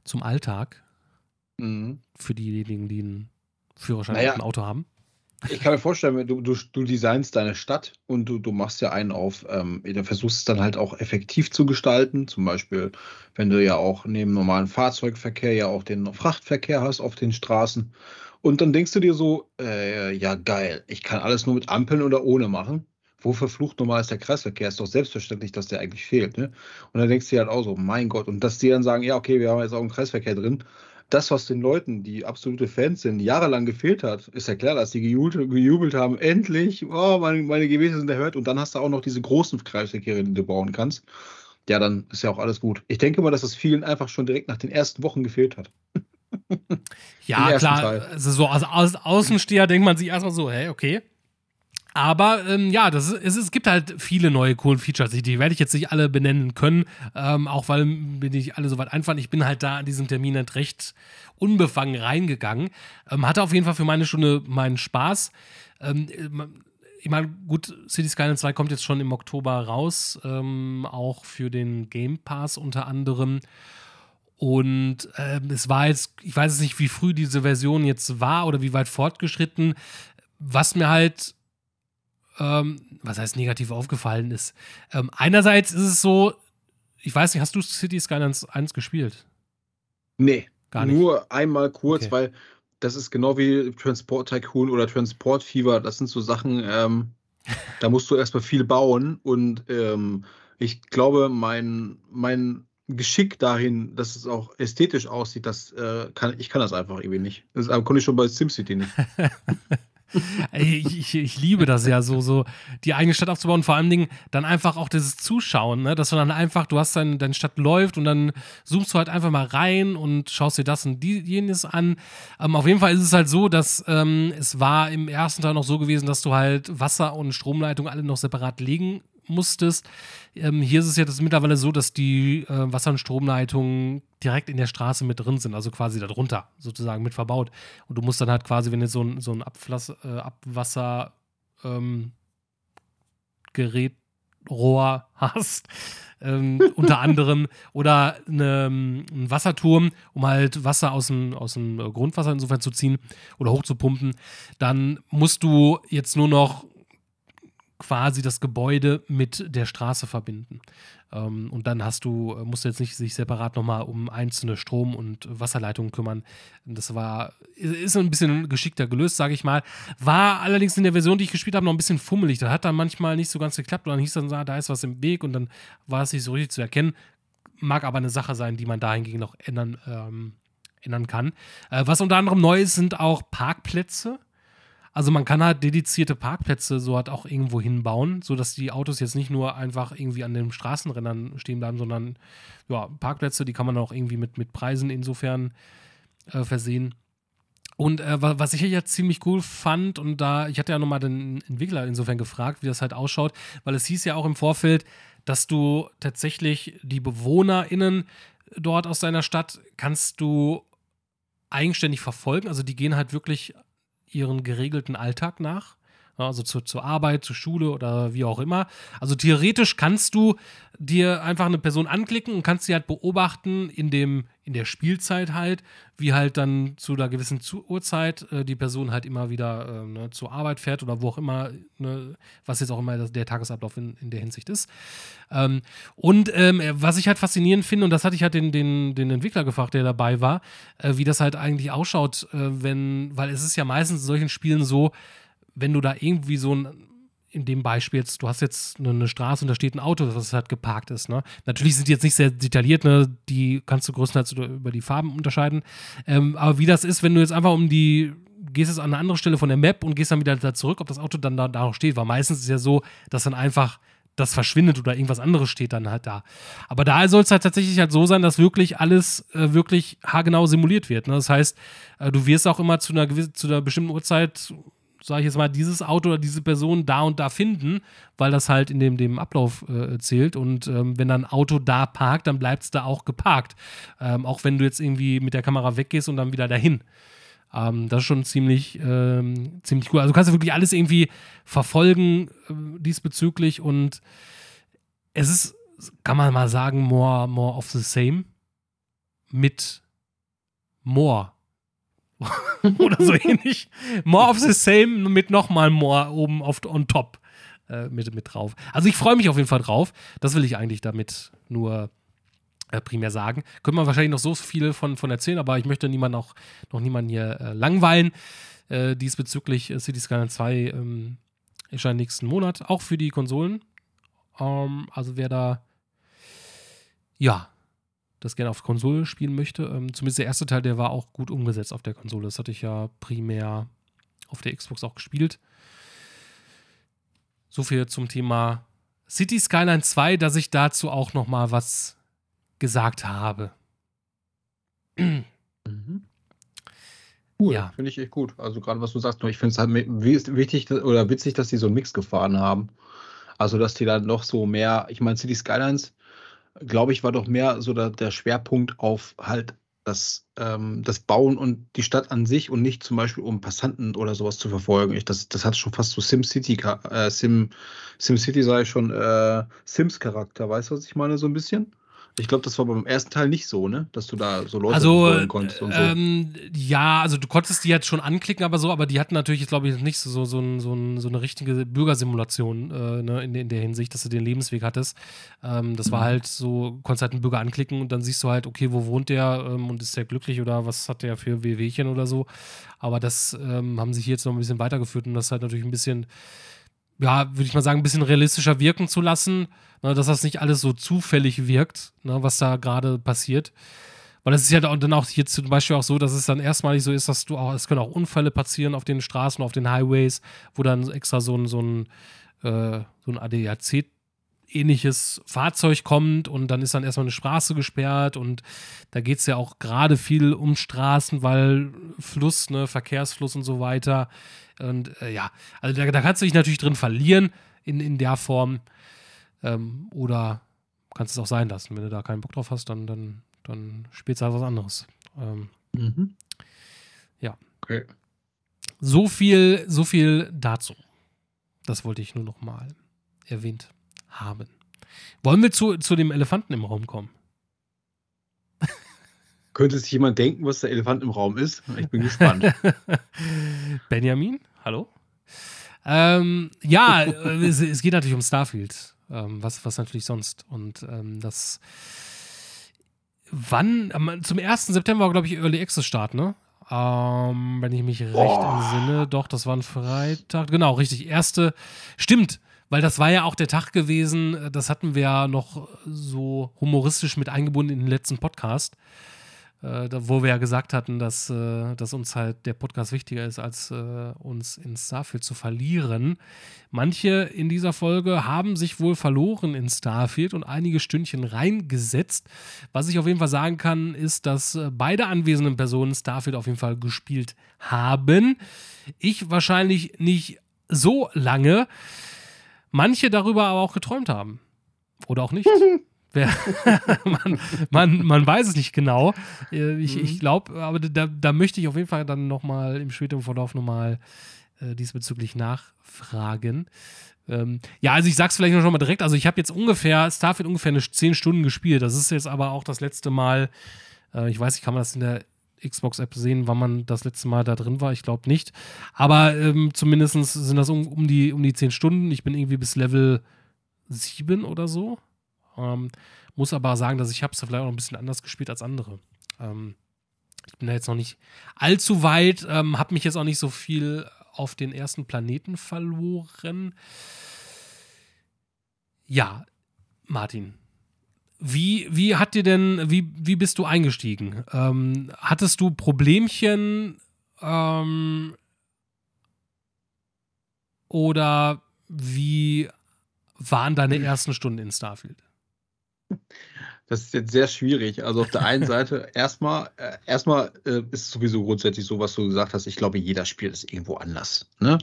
zum Alltag. Mhm. Für diejenigen, die einen Führerschein naja, ein Auto haben. Ich kann mir vorstellen, du, du, du designst deine Stadt und du, du machst ja einen auf, ähm, du versuchst es dann halt auch effektiv zu gestalten. Zum Beispiel, wenn du ja auch neben normalen Fahrzeugverkehr ja auch den Frachtverkehr hast auf den Straßen. Und dann denkst du dir so, äh, ja geil, ich kann alles nur mit Ampeln oder ohne machen. Wo verflucht normal ist der Kreisverkehr? Ist doch selbstverständlich, dass der eigentlich fehlt. Ne? Und dann denkst du dir halt auch so, mein Gott. Und dass die dann sagen, ja, okay, wir haben jetzt auch einen Kreisverkehr drin das, was den Leuten, die absolute Fans sind, jahrelang gefehlt hat, ist ja klar, dass die gejubelt, gejubelt haben, endlich, oh, meine, meine Gebete sind erhört und dann hast du auch noch diese großen Kreisverkehre, die du bauen kannst. Ja, dann ist ja auch alles gut. Ich denke mal, dass es vielen einfach schon direkt nach den ersten Wochen gefehlt hat. ja, klar. Also so als Außensteher denkt man sich erstmal so, hey, okay, aber ähm, ja, das ist, es, gibt halt viele neue coolen Features. Die, werde ich jetzt nicht alle benennen können, ähm, auch weil mir nicht alle so weit einfallen. Ich bin halt da an diesem Termin halt recht unbefangen reingegangen. Ähm, hatte auf jeden Fall für meine Stunde meinen Spaß. Ähm, ich meine, gut, City Skyline 2 kommt jetzt schon im Oktober raus, ähm, auch für den Game Pass unter anderem. Und ähm, es war jetzt, ich weiß jetzt nicht, wie früh diese Version jetzt war oder wie weit fortgeschritten. Was mir halt ähm, was heißt negativ aufgefallen ist. Ähm, einerseits ist es so, ich weiß nicht, hast du City Skylines 1 gespielt? Nee, Gar nicht. nur einmal kurz, okay. weil das ist genau wie Transport Tycoon oder Transport Fever. Das sind so Sachen, ähm, da musst du erstmal viel bauen und ähm, ich glaube, mein, mein Geschick dahin, dass es auch ästhetisch aussieht, das äh, kann, ich kann das einfach irgendwie nicht. Das konnte ich schon bei SimCity nicht. ich, ich, ich, liebe das ja, so, so die eigene Stadt aufzubauen. Vor allen Dingen dann einfach auch dieses Zuschauen, ne? dass du dann einfach, du hast dein, deine Stadt läuft und dann zoomst du halt einfach mal rein und schaust dir das und die, jenes an. Ähm, auf jeden Fall ist es halt so, dass ähm, es war im ersten Teil noch so gewesen, dass du halt Wasser und Stromleitung alle noch separat legen musstest. Ähm, hier ist es ja das mittlerweile so, dass die äh, Wasser- und Stromleitungen direkt in der Straße mit drin sind, also quasi darunter sozusagen mit verbaut. Und du musst dann halt quasi, wenn du so ein, so ein Abflass, äh, Abwasser ähm, Rohr hast, ähm, unter anderem, oder eine, ein Wasserturm, um halt Wasser aus dem, aus dem Grundwasser insofern zu ziehen oder hochzupumpen, dann musst du jetzt nur noch quasi das Gebäude mit der Straße verbinden. Ähm, und dann hast du, äh, musst du jetzt nicht sich separat nochmal um einzelne Strom- und Wasserleitungen kümmern. Das war, ist ein bisschen geschickter gelöst, sage ich mal. War allerdings in der Version, die ich gespielt habe, noch ein bisschen fummelig. Das hat dann manchmal nicht so ganz geklappt und dann hieß dann, da ist was im Weg und dann war es nicht so richtig zu erkennen. Mag aber eine Sache sein, die man dahingegen noch ändern, ähm, ändern kann. Äh, was unter anderem neu ist, sind auch Parkplätze. Also man kann halt dedizierte Parkplätze so halt auch irgendwo hinbauen, sodass die Autos jetzt nicht nur einfach irgendwie an den Straßenrändern stehen bleiben, sondern ja, Parkplätze, die kann man auch irgendwie mit, mit Preisen insofern äh, versehen. Und äh, was ich ja ziemlich cool fand, und da, ich hatte ja nochmal den Entwickler insofern gefragt, wie das halt ausschaut, weil es hieß ja auch im Vorfeld, dass du tatsächlich die BewohnerInnen dort aus deiner Stadt kannst du eigenständig verfolgen. Also die gehen halt wirklich ihren geregelten Alltag nach. Also zu, zur Arbeit, zur Schule oder wie auch immer. Also theoretisch kannst du dir einfach eine Person anklicken und kannst sie halt beobachten in, dem, in der Spielzeit halt, wie halt dann zu einer gewissen Uhrzeit äh, die Person halt immer wieder äh, ne, zur Arbeit fährt oder wo auch immer, ne, was jetzt auch immer der Tagesablauf in, in der Hinsicht ist. Ähm, und ähm, was ich halt faszinierend finde, und das hatte ich halt den, den, den Entwickler gefragt, der dabei war, äh, wie das halt eigentlich ausschaut, äh, wenn, weil es ist ja meistens in solchen Spielen so, wenn du da irgendwie so ein, in dem Beispiel jetzt, du hast jetzt eine, Straße und da steht ein Auto, was halt geparkt ist. Ne? Natürlich sind die jetzt nicht sehr detailliert, ne? die kannst du größtenteils über die Farben unterscheiden. Ähm, aber wie das ist, wenn du jetzt einfach um die, gehst jetzt an eine andere Stelle von der Map und gehst dann wieder da zurück, ob das Auto dann da, da noch steht, weil meistens ist es ja so, dass dann einfach das verschwindet oder irgendwas anderes steht dann halt da. Aber da soll es halt tatsächlich halt so sein, dass wirklich alles äh, wirklich haargenau simuliert wird. Ne? Das heißt, äh, du wirst auch immer zu einer, zu einer bestimmten Uhrzeit sage ich jetzt mal, dieses Auto oder diese Person da und da finden, weil das halt in dem, dem Ablauf äh, zählt. Und ähm, wenn dann ein Auto da parkt, dann bleibt es da auch geparkt. Ähm, auch wenn du jetzt irgendwie mit der Kamera weggehst und dann wieder dahin. Ähm, das ist schon ziemlich, ähm, ziemlich cool. Also kannst du wirklich alles irgendwie verfolgen äh, diesbezüglich und es ist, kann man mal sagen, more, more of the same mit more oder so ähnlich. More of the same mit nochmal more oben auf on top äh, mit, mit drauf. Also ich freue mich auf jeden Fall drauf. Das will ich eigentlich damit nur äh, primär sagen. Könnte man wahrscheinlich noch so viele von, von erzählen, aber ich möchte niemanden auch noch niemanden hier äh, langweilen. Äh, diesbezüglich äh, City Skyline 2 ähm, erscheint nächsten Monat, auch für die Konsolen. Ähm, also wer da ja, das gerne auf Konsole spielen möchte. Ähm, zumindest der erste Teil, der war auch gut umgesetzt auf der Konsole. Das hatte ich ja primär auf der Xbox auch gespielt. So viel zum Thema City Skyline 2, dass ich dazu auch noch mal was gesagt habe. Mhm. Cool, ja. finde ich echt gut. Also gerade was du sagst, ich finde es halt wichtig oder witzig, dass die so einen Mix gefahren haben. Also dass die dann noch so mehr, ich meine City Skylines glaube ich, war doch mehr so der, der Schwerpunkt auf halt das, ähm, das Bauen und die Stadt an sich und nicht zum Beispiel um Passanten oder sowas zu verfolgen. Ich, das, das hat schon fast so SimCity, äh, Sim, SimCity sei schon äh, Sims-Charakter, weißt du, was ich meine, so ein bisschen? Ich glaube, das war beim ersten Teil nicht so, ne? Dass du da so Leute also, konntest und so. Ähm, ja, also du konntest die jetzt schon anklicken, aber so, aber die hatten natürlich, glaube ich, nicht so, so, so, so, ein, so eine richtige Bürgersimulation äh, ne, in, in, der Hinsicht, dass du den Lebensweg hattest. Ähm, das war mhm. halt so, konntest halt einen Bürger anklicken und dann siehst du halt, okay, wo wohnt der ähm, und ist der glücklich oder was hat der für WWchen oder so. Aber das ähm, haben sie hier jetzt noch ein bisschen weitergeführt und das halt natürlich ein bisschen ja, würde ich mal sagen, ein bisschen realistischer wirken zu lassen, ne, dass das nicht alles so zufällig wirkt, ne, was da gerade passiert. Weil das ist ja dann auch hier zum Beispiel auch so, dass es dann erstmalig so ist, dass du auch, es können auch Unfälle passieren auf den Straßen, auf den Highways, wo dann extra so ein, so ein, äh, so ein ADAC ähnliches Fahrzeug kommt und dann ist dann erstmal eine Straße gesperrt und da geht es ja auch gerade viel um Straßen, weil Fluss, ne, Verkehrsfluss und so weiter. Und äh, ja, also da, da, kannst du dich natürlich drin verlieren in, in der Form. Ähm, oder kannst es auch sein lassen. Wenn du da keinen Bock drauf hast, dann, dann, dann spielst du halt was anderes. Ähm, mhm. Ja. Okay. So viel, so viel dazu. Das wollte ich nur noch mal erwähnt haben. Wollen wir zu, zu dem Elefanten im Raum kommen? Könnte sich jemand denken, was der Elefant im Raum ist? Ich bin gespannt. Benjamin, hallo? Ähm, ja, es, es, geht natürlich um Starfield. Ähm, was, was natürlich sonst. Und ähm, das. Wann? Zum 1. September, glaube ich, Early Access Start, ne? Ähm, wenn ich mich recht entsinne. Doch, das war ein Freitag. Genau, richtig. Erste. Stimmt. Weil das war ja auch der Tag gewesen, das hatten wir ja noch so humoristisch mit eingebunden in den letzten Podcast, äh, wo wir ja gesagt hatten, dass, äh, dass uns halt der Podcast wichtiger ist, als äh, uns in Starfield zu verlieren. Manche in dieser Folge haben sich wohl verloren in Starfield und einige Stündchen reingesetzt. Was ich auf jeden Fall sagen kann, ist, dass äh, beide anwesenden Personen Starfield auf jeden Fall gespielt haben. Ich wahrscheinlich nicht so lange manche darüber aber auch geträumt haben. Oder auch nicht. man, man, man, weiß es nicht genau. Äh, ich, ich mhm. glaube, aber da, da möchte ich auf jeden Fall dann nochmal im späteren Verlauf nochmal äh, diesbezüglich nachfragen. Ähm, ja, also ich sag's vielleicht noch mal direkt. Also ich habe jetzt ungefähr, Starfield ungefähr eine 10 Stunden gespielt. Das ist jetzt aber auch das letzte Mal, äh, ich weiß nicht, kann man das in der Xbox-App sehen, wann man das letzte Mal da drin war. Ich glaube nicht. Aber ähm, zumindest sind das um, um, die, um die 10 Stunden. Ich bin irgendwie bis Level 7 oder so. Ähm, muss aber sagen, dass ich habe es vielleicht auch ein bisschen anders gespielt als andere. Ähm, ich bin da jetzt noch nicht allzu weit, ähm, habe mich jetzt auch nicht so viel auf den ersten Planeten verloren. Ja, Martin, wie, wie hat dir denn, wie, wie bist du eingestiegen? Ähm, hattest du Problemchen ähm, oder wie waren deine ersten Stunden in Starfield? Das ist jetzt sehr schwierig. Also auf der einen Seite erstmal, äh, erstmal äh, ist es sowieso grundsätzlich so, was du gesagt hast. Ich glaube, jeder spielt es irgendwo anders. Ne?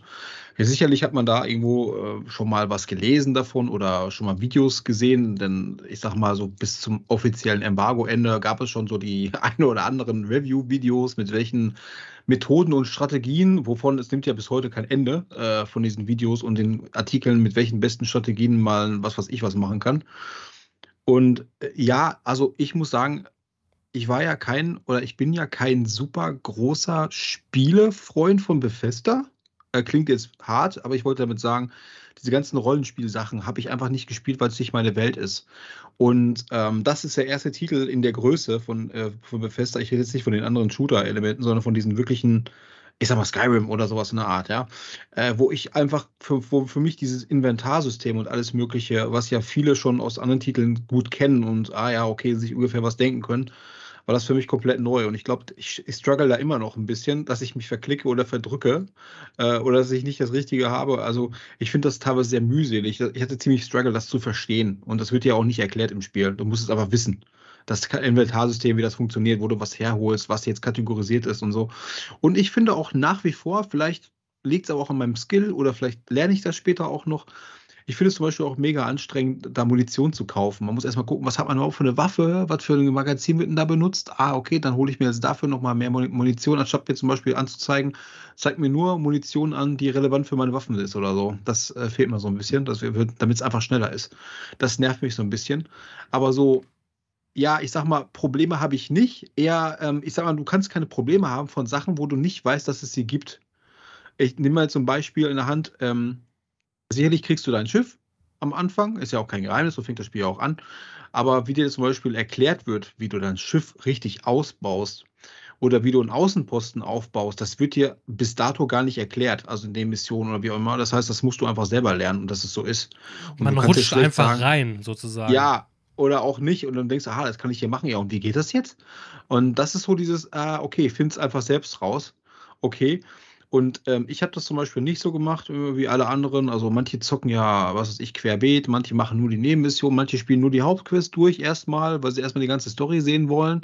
Ja, sicherlich hat man da irgendwo äh, schon mal was gelesen davon oder schon mal Videos gesehen, denn ich sag mal so bis zum offiziellen Embargo-Ende gab es schon so die eine oder anderen Review-Videos mit welchen Methoden und Strategien, wovon es nimmt ja bis heute kein Ende äh, von diesen Videos und den Artikeln, mit welchen besten Strategien mal was was ich was machen kann. Und äh, ja, also ich muss sagen, ich war ja kein oder ich bin ja kein super großer Spielefreund von Bethesda. Äh, klingt jetzt hart, aber ich wollte damit sagen, diese ganzen Rollenspielsachen habe ich einfach nicht gespielt, weil es nicht meine Welt ist. Und ähm, das ist der erste Titel in der Größe von, äh, von Bethesda. Ich rede jetzt nicht von den anderen Shooter-Elementen, sondern von diesen wirklichen ich sag mal Skyrim oder sowas in der Art, ja, äh, wo ich einfach für, wo für mich dieses Inventarsystem und alles Mögliche, was ja viele schon aus anderen Titeln gut kennen und ah ja, okay, sich ungefähr was denken können, war das für mich komplett neu. Und ich glaube, ich, ich struggle da immer noch ein bisschen, dass ich mich verklicke oder verdrücke äh, oder dass ich nicht das Richtige habe. Also ich finde das teilweise sehr mühselig. Ich hatte ziemlich Struggle, das zu verstehen. Und das wird ja auch nicht erklärt im Spiel. Du musst es aber wissen das Inventarsystem, wie das funktioniert, wo du was herholst, was jetzt kategorisiert ist und so. Und ich finde auch nach wie vor, vielleicht liegt es aber auch an meinem Skill oder vielleicht lerne ich das später auch noch. Ich finde es zum Beispiel auch mega anstrengend, da Munition zu kaufen. Man muss erstmal gucken, was hat man überhaupt für eine Waffe, was für ein Magazin wird denn da benutzt. Ah, okay, dann hole ich mir jetzt dafür nochmal mehr Munition, anstatt mir zum Beispiel anzuzeigen, zeigt mir nur Munition an, die relevant für meine Waffen ist oder so. Das äh, fehlt mir so ein bisschen, damit es einfach schneller ist. Das nervt mich so ein bisschen. Aber so ja, ich sag mal, Probleme habe ich nicht. Eher, ähm, ich sag mal, du kannst keine Probleme haben von Sachen, wo du nicht weißt, dass es sie gibt. Ich nehme mal zum Beispiel in der Hand, ähm, sicherlich kriegst du dein Schiff am Anfang, ist ja auch kein Geheimnis, so fängt das Spiel ja auch an. Aber wie dir zum Beispiel erklärt wird, wie du dein Schiff richtig ausbaust oder wie du einen Außenposten aufbaust, das wird dir bis dato gar nicht erklärt, also in den Missionen oder wie auch immer. Das heißt, das musst du einfach selber lernen und dass es so ist. Und Man rutscht einfach sagen, rein, sozusagen. Ja, oder auch nicht. Und dann denkst du, ah, das kann ich hier machen. Ja, und wie geht das jetzt? Und das ist so dieses, ah, okay, find es einfach selbst raus. Okay. Und ähm, ich habe das zum Beispiel nicht so gemacht äh, wie alle anderen. Also manche zocken ja, was weiß ich, querbeet, manche machen nur die Nebenmission, manche spielen nur die Hauptquest durch erstmal, weil sie erstmal die ganze Story sehen wollen.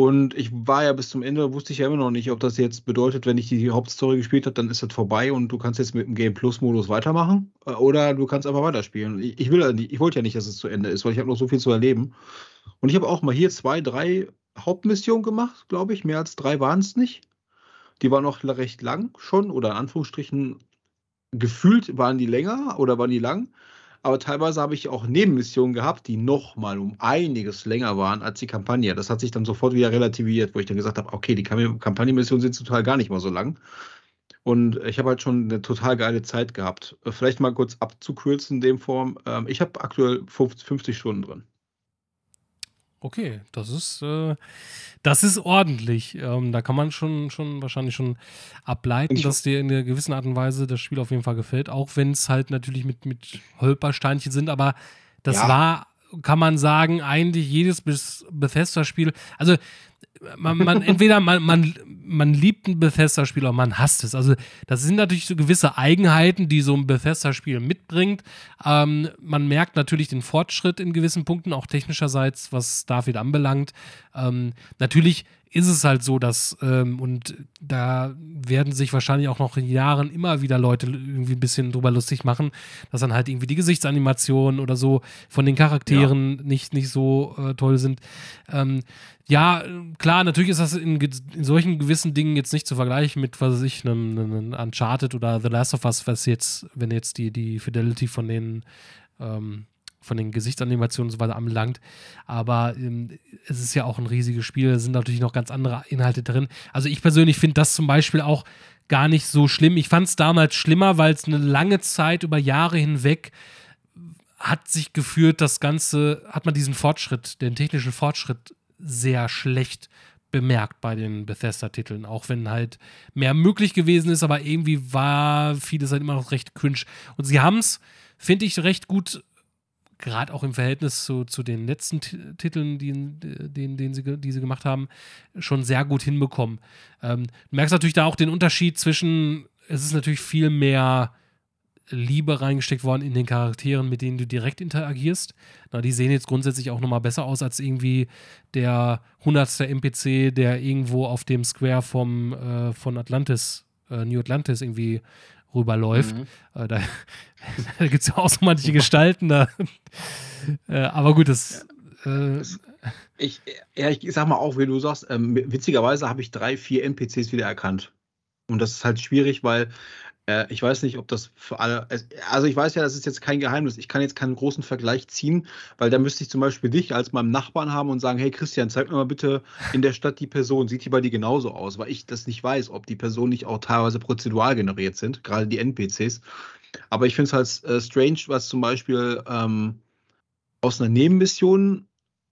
Und ich war ja bis zum Ende, wusste ich ja immer noch nicht, ob das jetzt bedeutet, wenn ich die Hauptstory gespielt habe, dann ist das vorbei und du kannst jetzt mit dem Game Plus Modus weitermachen. Äh, oder du kannst einfach weiterspielen. Ich, ich will ja nicht, ich wollte ja nicht, dass es zu Ende ist, weil ich habe noch so viel zu erleben. Und ich habe auch mal hier zwei, drei Hauptmissionen gemacht, glaube ich. Mehr als drei waren es nicht. Die waren noch recht lang schon, oder in Anführungsstrichen gefühlt waren die länger oder waren die lang. Aber teilweise habe ich auch Nebenmissionen gehabt, die nochmal um einiges länger waren als die Kampagne. Das hat sich dann sofort wieder relativiert, wo ich dann gesagt habe, okay, die Kampagnenmissionen sind total gar nicht mal so lang. Und ich habe halt schon eine total geile Zeit gehabt. Vielleicht mal kurz abzukürzen in dem Form. Ähm, ich habe aktuell 50 Stunden drin. Okay, das ist, äh, das ist ordentlich. Ähm, da kann man schon, schon wahrscheinlich schon ableiten, ich dass dir in einer gewissen Art und Weise das Spiel auf jeden Fall gefällt, auch wenn es halt natürlich mit, mit Holpersteinchen sind, aber das ja. war, kann man sagen, eigentlich jedes Bethesda-Spiel. Also man, man entweder man, man, man liebt ein Bethesda-Spiel oder man hasst es. Also, das sind natürlich so gewisse Eigenheiten, die so ein Bethesda-Spiel mitbringt. Ähm, man merkt natürlich den Fortschritt in gewissen Punkten, auch technischerseits, was David anbelangt. Ähm, natürlich ist es halt so, dass, ähm, und da werden sich wahrscheinlich auch noch in Jahren immer wieder Leute irgendwie ein bisschen drüber lustig machen, dass dann halt irgendwie die Gesichtsanimationen oder so von den Charakteren ja. nicht, nicht so äh, toll sind. Ähm, ja, klar, natürlich ist das in, in, solchen gewissen Dingen jetzt nicht zu vergleichen mit, was weiß ich, einem, einem Uncharted oder The Last of Us, was jetzt, wenn jetzt die, die Fidelity von den ähm, von den Gesichtsanimationen und so weiter anbelangt. Aber ähm, es ist ja auch ein riesiges Spiel, da sind natürlich noch ganz andere Inhalte drin. Also ich persönlich finde das zum Beispiel auch gar nicht so schlimm. Ich fand es damals schlimmer, weil es eine lange Zeit über Jahre hinweg hat sich geführt, das Ganze, hat man diesen Fortschritt, den technischen Fortschritt sehr schlecht bemerkt bei den Bethesda-Titeln, auch wenn halt mehr möglich gewesen ist, aber irgendwie war vieles halt immer noch recht cringe. Und sie haben es, finde ich, recht gut gerade auch im Verhältnis zu, zu den letzten Titeln, die, den, den sie, die sie gemacht haben, schon sehr gut hinbekommen. Ähm, du merkst natürlich da auch den Unterschied zwischen, es ist natürlich viel mehr Liebe reingesteckt worden in den Charakteren, mit denen du direkt interagierst. Na, die sehen jetzt grundsätzlich auch nochmal besser aus als irgendwie der hundertste NPC, der irgendwo auf dem Square vom, äh, von Atlantis, äh, New Atlantis irgendwie rüberläuft. Mhm. Äh, da, da gibt es ja auch so manche Gestalten. Da. äh, aber gut, das. Äh, ich, ja, ich sag mal auch, wie du sagst, ähm, witzigerweise habe ich drei, vier NPCs wieder erkannt. Und das ist halt schwierig, weil ich weiß nicht, ob das für alle. Also ich weiß ja, das ist jetzt kein Geheimnis. Ich kann jetzt keinen großen Vergleich ziehen, weil da müsste ich zum Beispiel dich als meinem Nachbarn haben und sagen, hey Christian, zeig mir mal bitte in der Stadt die Person. Sieht die bei dir genauso aus? Weil ich das nicht weiß, ob die Personen nicht auch teilweise prozedural generiert sind, gerade die NPCs. Aber ich finde es halt äh, strange, was zum Beispiel ähm, aus einer Nebenmission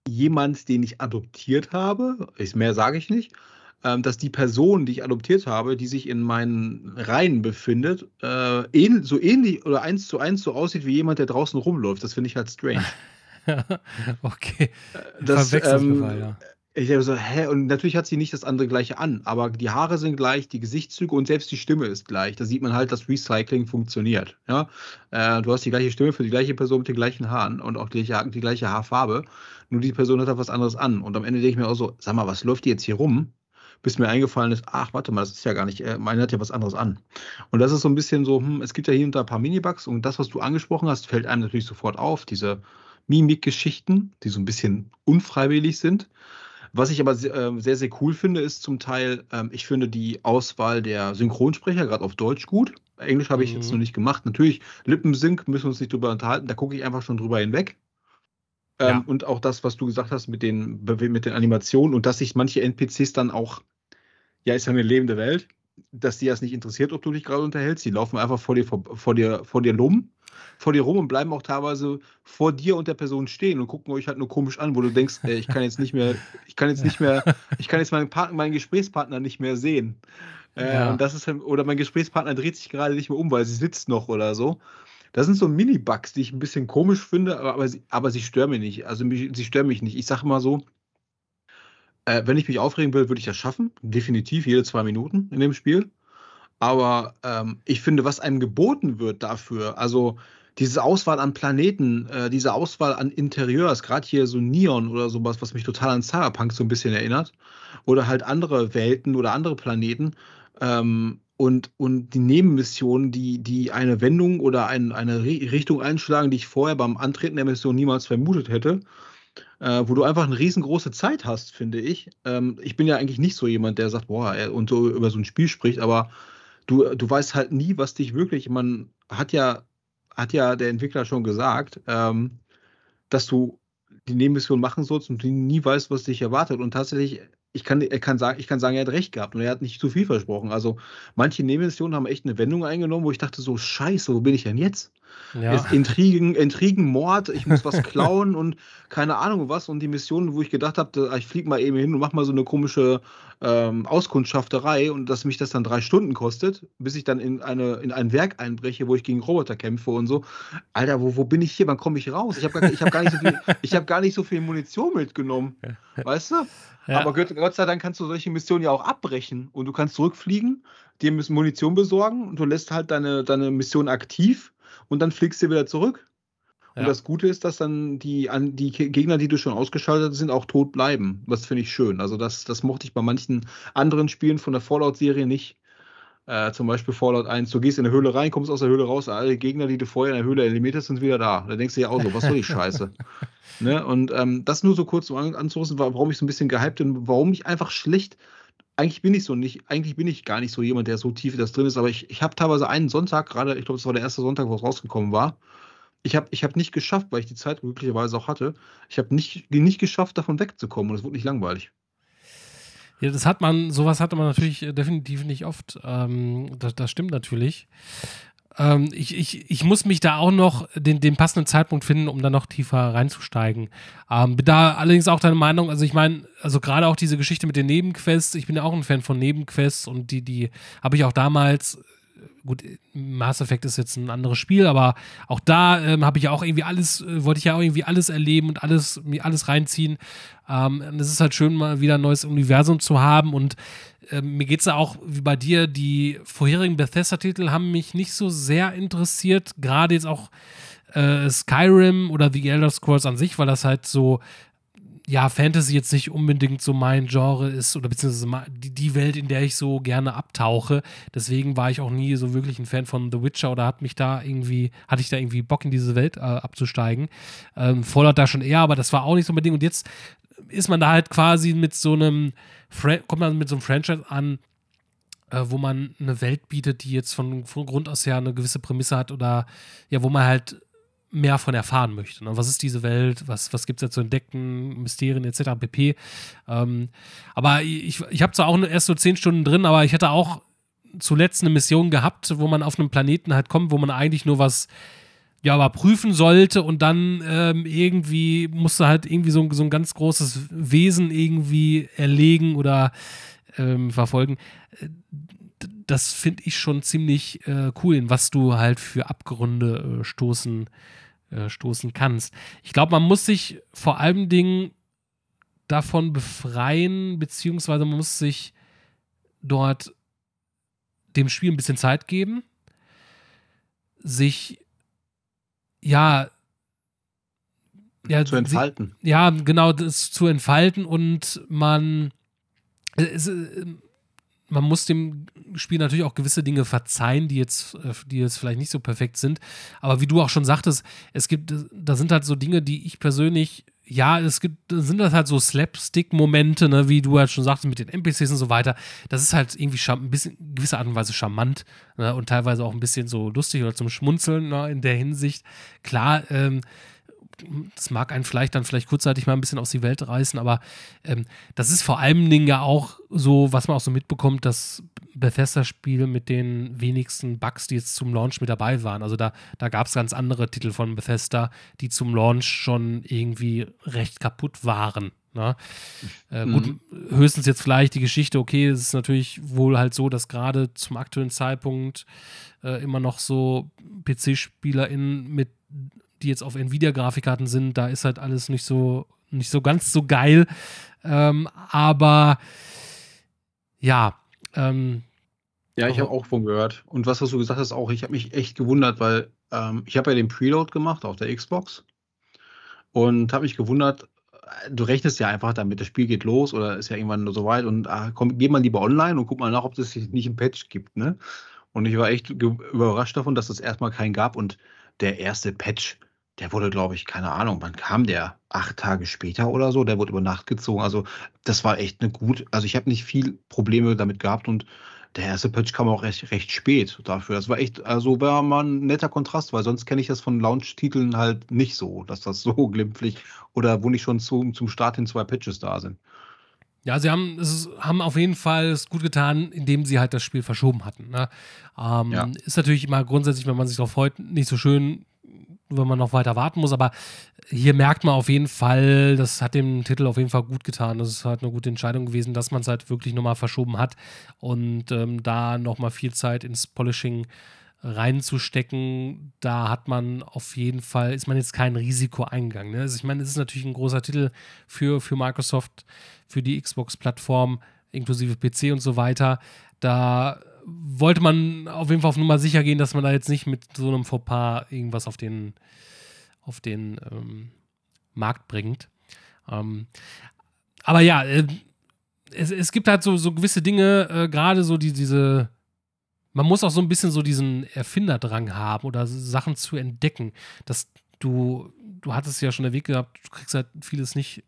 jemand, den ich adoptiert habe, ich, mehr sage ich nicht, dass die Person, die ich adoptiert habe, die sich in meinen Reihen befindet, äh, ähn, so ähnlich oder eins zu eins so aussieht wie jemand, der draußen rumläuft. Das finde ich halt strange. okay. Äh, das, ähm, ja. Ich habe so, hä? Und natürlich hat sie nicht das andere gleiche an, aber die Haare sind gleich, die Gesichtszüge und selbst die Stimme ist gleich. Da sieht man halt, dass Recycling funktioniert. Ja? Äh, du hast die gleiche Stimme für die gleiche Person mit den gleichen Haaren und auch die, die gleiche Haarfarbe. Nur die Person hat halt was anderes an. Und am Ende denke ich mir auch so, sag mal, was läuft die jetzt hier rum? Bis mir eingefallen ist, ach, warte mal, das ist ja gar nicht, äh, meine hat ja was anderes an. Und das ist so ein bisschen so, hm, es gibt ja hier und da ein paar Minibugs und das, was du angesprochen hast, fällt einem natürlich sofort auf, diese Mimik-Geschichten, die so ein bisschen unfreiwillig sind. Was ich aber äh, sehr, sehr cool finde, ist zum Teil, ähm, ich finde die Auswahl der Synchronsprecher gerade auf Deutsch gut. Englisch habe ich mhm. jetzt noch nicht gemacht. Natürlich, Lippensync müssen wir uns nicht drüber unterhalten, da gucke ich einfach schon drüber hinweg. Ähm, ja. Und auch das, was du gesagt hast mit den, mit den Animationen und dass sich manche NPCs dann auch, ja, ist ja eine lebende Welt, dass die das nicht interessiert, ob du dich gerade unterhältst. Die laufen einfach vor dir, vor, vor dir, vor dir rum, vor dir rum und bleiben auch teilweise vor dir und der Person stehen und gucken euch halt nur komisch an, wo du denkst, ey, ich kann jetzt nicht mehr, ich kann jetzt nicht mehr, ich kann jetzt meinen, Partner, meinen Gesprächspartner nicht mehr sehen. Äh, ja. und das ist, oder mein Gesprächspartner dreht sich gerade nicht mehr um, weil sie sitzt noch oder so. Das sind so Mini-Bugs, die ich ein bisschen komisch finde, aber, aber, sie, aber sie stören mich nicht. Also mich, sie stören mich nicht. Ich sage mal so, äh, wenn ich mich aufregen will, würde ich das schaffen. Definitiv, jede zwei Minuten in dem Spiel. Aber ähm, ich finde, was einem geboten wird dafür, also diese Auswahl an Planeten, äh, diese Auswahl an Interieurs, gerade hier so Neon oder sowas, was mich total an Cyberpunk so ein bisschen erinnert, oder halt andere Welten oder andere Planeten, ähm, und, und die Nebenmissionen, die, die eine Wendung oder ein, eine Richtung einschlagen, die ich vorher beim Antreten der Mission niemals vermutet hätte, äh, wo du einfach eine riesengroße Zeit hast, finde ich. Ähm, ich bin ja eigentlich nicht so jemand, der sagt, boah, und so über so ein Spiel spricht, aber du, du weißt halt nie, was dich wirklich, man hat ja, hat ja der Entwickler schon gesagt, ähm, dass du die Nebenmission machen sollst und du nie weißt, was dich erwartet. Und tatsächlich ich kann, er kann sagen, ich kann sagen, er hat recht gehabt und er hat nicht zu viel versprochen. Also manche Nebenmissionen haben echt eine Wendung eingenommen, wo ich dachte so, scheiße, wo bin ich denn jetzt? Ja. Intrigen, Intrigen, Mord, ich muss was klauen und keine Ahnung was. Und die Missionen, wo ich gedacht habe, ich fliege mal eben hin und mach mal so eine komische ähm, Auskundschafterei und dass mich das dann drei Stunden kostet, bis ich dann in, eine, in ein Werk einbreche, wo ich gegen Roboter kämpfe und so. Alter, wo, wo bin ich hier? Wann komme ich raus? Ich habe gar, hab gar, nicht so viel, hab gar nicht so viel Munition mitgenommen. Weißt du? Ja. Aber Gott, Gott sei Dank kannst du solche Missionen ja auch abbrechen und du kannst zurückfliegen, dir Munition besorgen und du lässt halt deine, deine Mission aktiv und dann fliegst du wieder zurück. Und ja. das Gute ist, dass dann die, die Gegner, die du schon ausgeschaltet sind, auch tot bleiben. Das finde ich schön. Also das, das mochte ich bei manchen anderen Spielen von der Fallout-Serie nicht. Äh, zum Beispiel Fallout 1, du gehst in eine Höhle rein, kommst aus der Höhle raus, alle Gegner, die du vorher in der Höhle eliminiert hast, sind wieder da. Da denkst du ja auch so, was soll die Scheiße? ne? Und ähm, das nur so kurz um anzurüsten, warum ich so ein bisschen gehypt bin, warum ich einfach schlecht eigentlich bin ich so nicht, eigentlich bin ich gar nicht so jemand, der so tief das drin ist, aber ich, ich habe teilweise einen Sonntag, gerade, ich glaube, es war der erste Sonntag, wo es rausgekommen war. Ich habe ich hab nicht geschafft, weil ich die Zeit glücklicherweise auch hatte. Ich habe nicht, nicht geschafft, davon wegzukommen und es wurde nicht langweilig. Ja, das hat man, sowas hatte man natürlich definitiv nicht oft. Ähm, das, das stimmt natürlich. Ähm, ich, ich, ich muss mich da auch noch den, den passenden Zeitpunkt finden, um da noch tiefer reinzusteigen. Ähm, bin da allerdings auch deine Meinung, also ich meine, also gerade auch diese Geschichte mit den Nebenquests, ich bin ja auch ein Fan von Nebenquests und die, die habe ich auch damals gut, Mass Effect ist jetzt ein anderes Spiel, aber auch da ähm, habe ich ja auch irgendwie alles, äh, wollte ich ja auch irgendwie alles erleben und alles, mir alles reinziehen. Ähm, es ist halt schön, mal wieder ein neues Universum zu haben und ähm, mir geht es ja auch wie bei dir, die vorherigen Bethesda-Titel haben mich nicht so sehr interessiert, gerade jetzt auch äh, Skyrim oder The Elder Scrolls an sich, weil das halt so ja, Fantasy jetzt nicht unbedingt so mein Genre ist oder beziehungsweise die, Welt, in der ich so gerne abtauche. Deswegen war ich auch nie so wirklich ein Fan von The Witcher oder hat mich da irgendwie, hatte ich da irgendwie Bock in diese Welt äh, abzusteigen. Ähm, Fallout da schon eher, aber das war auch nicht so unbedingt. Und jetzt ist man da halt quasi mit so einem, kommt man mit so einem Franchise an, äh, wo man eine Welt bietet, die jetzt von, von Grund aus ja eine gewisse Prämisse hat oder ja, wo man halt mehr von erfahren möchte. Ne? Was ist diese Welt? Was, was gibt es da zu entdecken? Mysterien etc. pp. Ähm, aber ich, ich habe zwar auch erst so zehn Stunden drin, aber ich hatte auch zuletzt eine Mission gehabt, wo man auf einem Planeten halt kommt, wo man eigentlich nur was ja, aber prüfen sollte und dann ähm, irgendwie musste halt irgendwie so, so ein ganz großes Wesen irgendwie erlegen oder ähm, verfolgen. Das finde ich schon ziemlich äh, cool, in was du halt für Abgründe äh, stoßen äh, stoßen kannst. Ich glaube, man muss sich vor allen Dingen davon befreien, beziehungsweise man muss sich dort dem Spiel ein bisschen Zeit geben, sich ja ja, zu entfalten. Sie, ja, genau, das zu entfalten und man es, äh, man muss dem Spiel natürlich auch gewisse Dinge verzeihen, die jetzt, äh, die jetzt vielleicht nicht so perfekt sind. Aber wie du auch schon sagtest, es gibt, da sind halt so Dinge, die ich persönlich, ja, es gibt, sind das halt so Slapstick-Momente, ne, wie du halt schon sagtest, mit den NPCs und so weiter. Das ist halt irgendwie ein bisschen, gewisser Art und Weise charmant ne, und teilweise auch ein bisschen so lustig oder zum Schmunzeln ne, in der Hinsicht. Klar, ähm, das mag einen vielleicht dann vielleicht kurzzeitig mal ein bisschen aus die Welt reißen, aber ähm, das ist vor allen Dingen ja auch so, was man auch so mitbekommt, das Bethesda-Spiel mit den wenigsten Bugs, die jetzt zum Launch mit dabei waren. Also da, da gab es ganz andere Titel von Bethesda, die zum Launch schon irgendwie recht kaputt waren. Na? Äh, mhm. Gut, höchstens jetzt vielleicht die Geschichte, okay, es ist natürlich wohl halt so, dass gerade zum aktuellen Zeitpunkt äh, immer noch so PC-SpielerInnen mit, die jetzt auf Nvidia-Grafikkarten sind, da ist halt alles nicht so, nicht so ganz so geil. Ähm, aber ja, ähm, ja, ich habe auch von gehört. Und was, was du gesagt hast, auch, ich habe mich echt gewundert, weil ähm, ich habe ja den Preload gemacht auf der Xbox und habe mich gewundert, du rechnest ja einfach damit, das Spiel geht los oder ist ja irgendwann nur so weit und ah, komm, geh mal lieber online und guck mal nach, ob es nicht ein Patch gibt, ne? Und ich war echt überrascht davon, dass es erstmal keinen gab und der erste Patch, der wurde, glaube ich, keine Ahnung, wann kam der? Acht Tage später oder so, der wurde über Nacht gezogen. Also, das war echt eine gut, also ich habe nicht viel Probleme damit gehabt und der erste Patch kam auch recht, recht spät dafür. Das war echt, also war mal ein netter Kontrast, weil sonst kenne ich das von Launch-Titeln halt nicht so, dass das so glimpflich oder wo nicht schon zu, zum Start hin zwei Patches da sind. Ja, sie haben, es haben auf jeden Fall es gut getan, indem sie halt das Spiel verschoben hatten. Ne? Ähm, ja. Ist natürlich immer grundsätzlich, wenn man sich darauf freut, nicht so schön, wenn man noch weiter warten muss. Aber hier merkt man auf jeden Fall, das hat dem Titel auf jeden Fall gut getan. Das ist halt eine gute Entscheidung gewesen, dass man es halt wirklich nochmal verschoben hat und ähm, da nochmal viel Zeit ins Polishing reinzustecken, da hat man auf jeden Fall, ist man jetzt kein Risiko eingegangen. Ne? Also ich meine, es ist natürlich ein großer Titel für, für Microsoft, für die Xbox-Plattform, inklusive PC und so weiter. Da wollte man auf jeden Fall auf Nummer sicher gehen, dass man da jetzt nicht mit so einem Fauxpas irgendwas auf den, auf den ähm, Markt bringt. Ähm, aber ja, äh, es, es gibt halt so, so gewisse Dinge, äh, gerade so die, diese, man muss auch so ein bisschen so diesen Erfinderdrang haben oder Sachen zu entdecken, dass du, du hattest ja schon erwähnt gehabt, du kriegst halt vieles nicht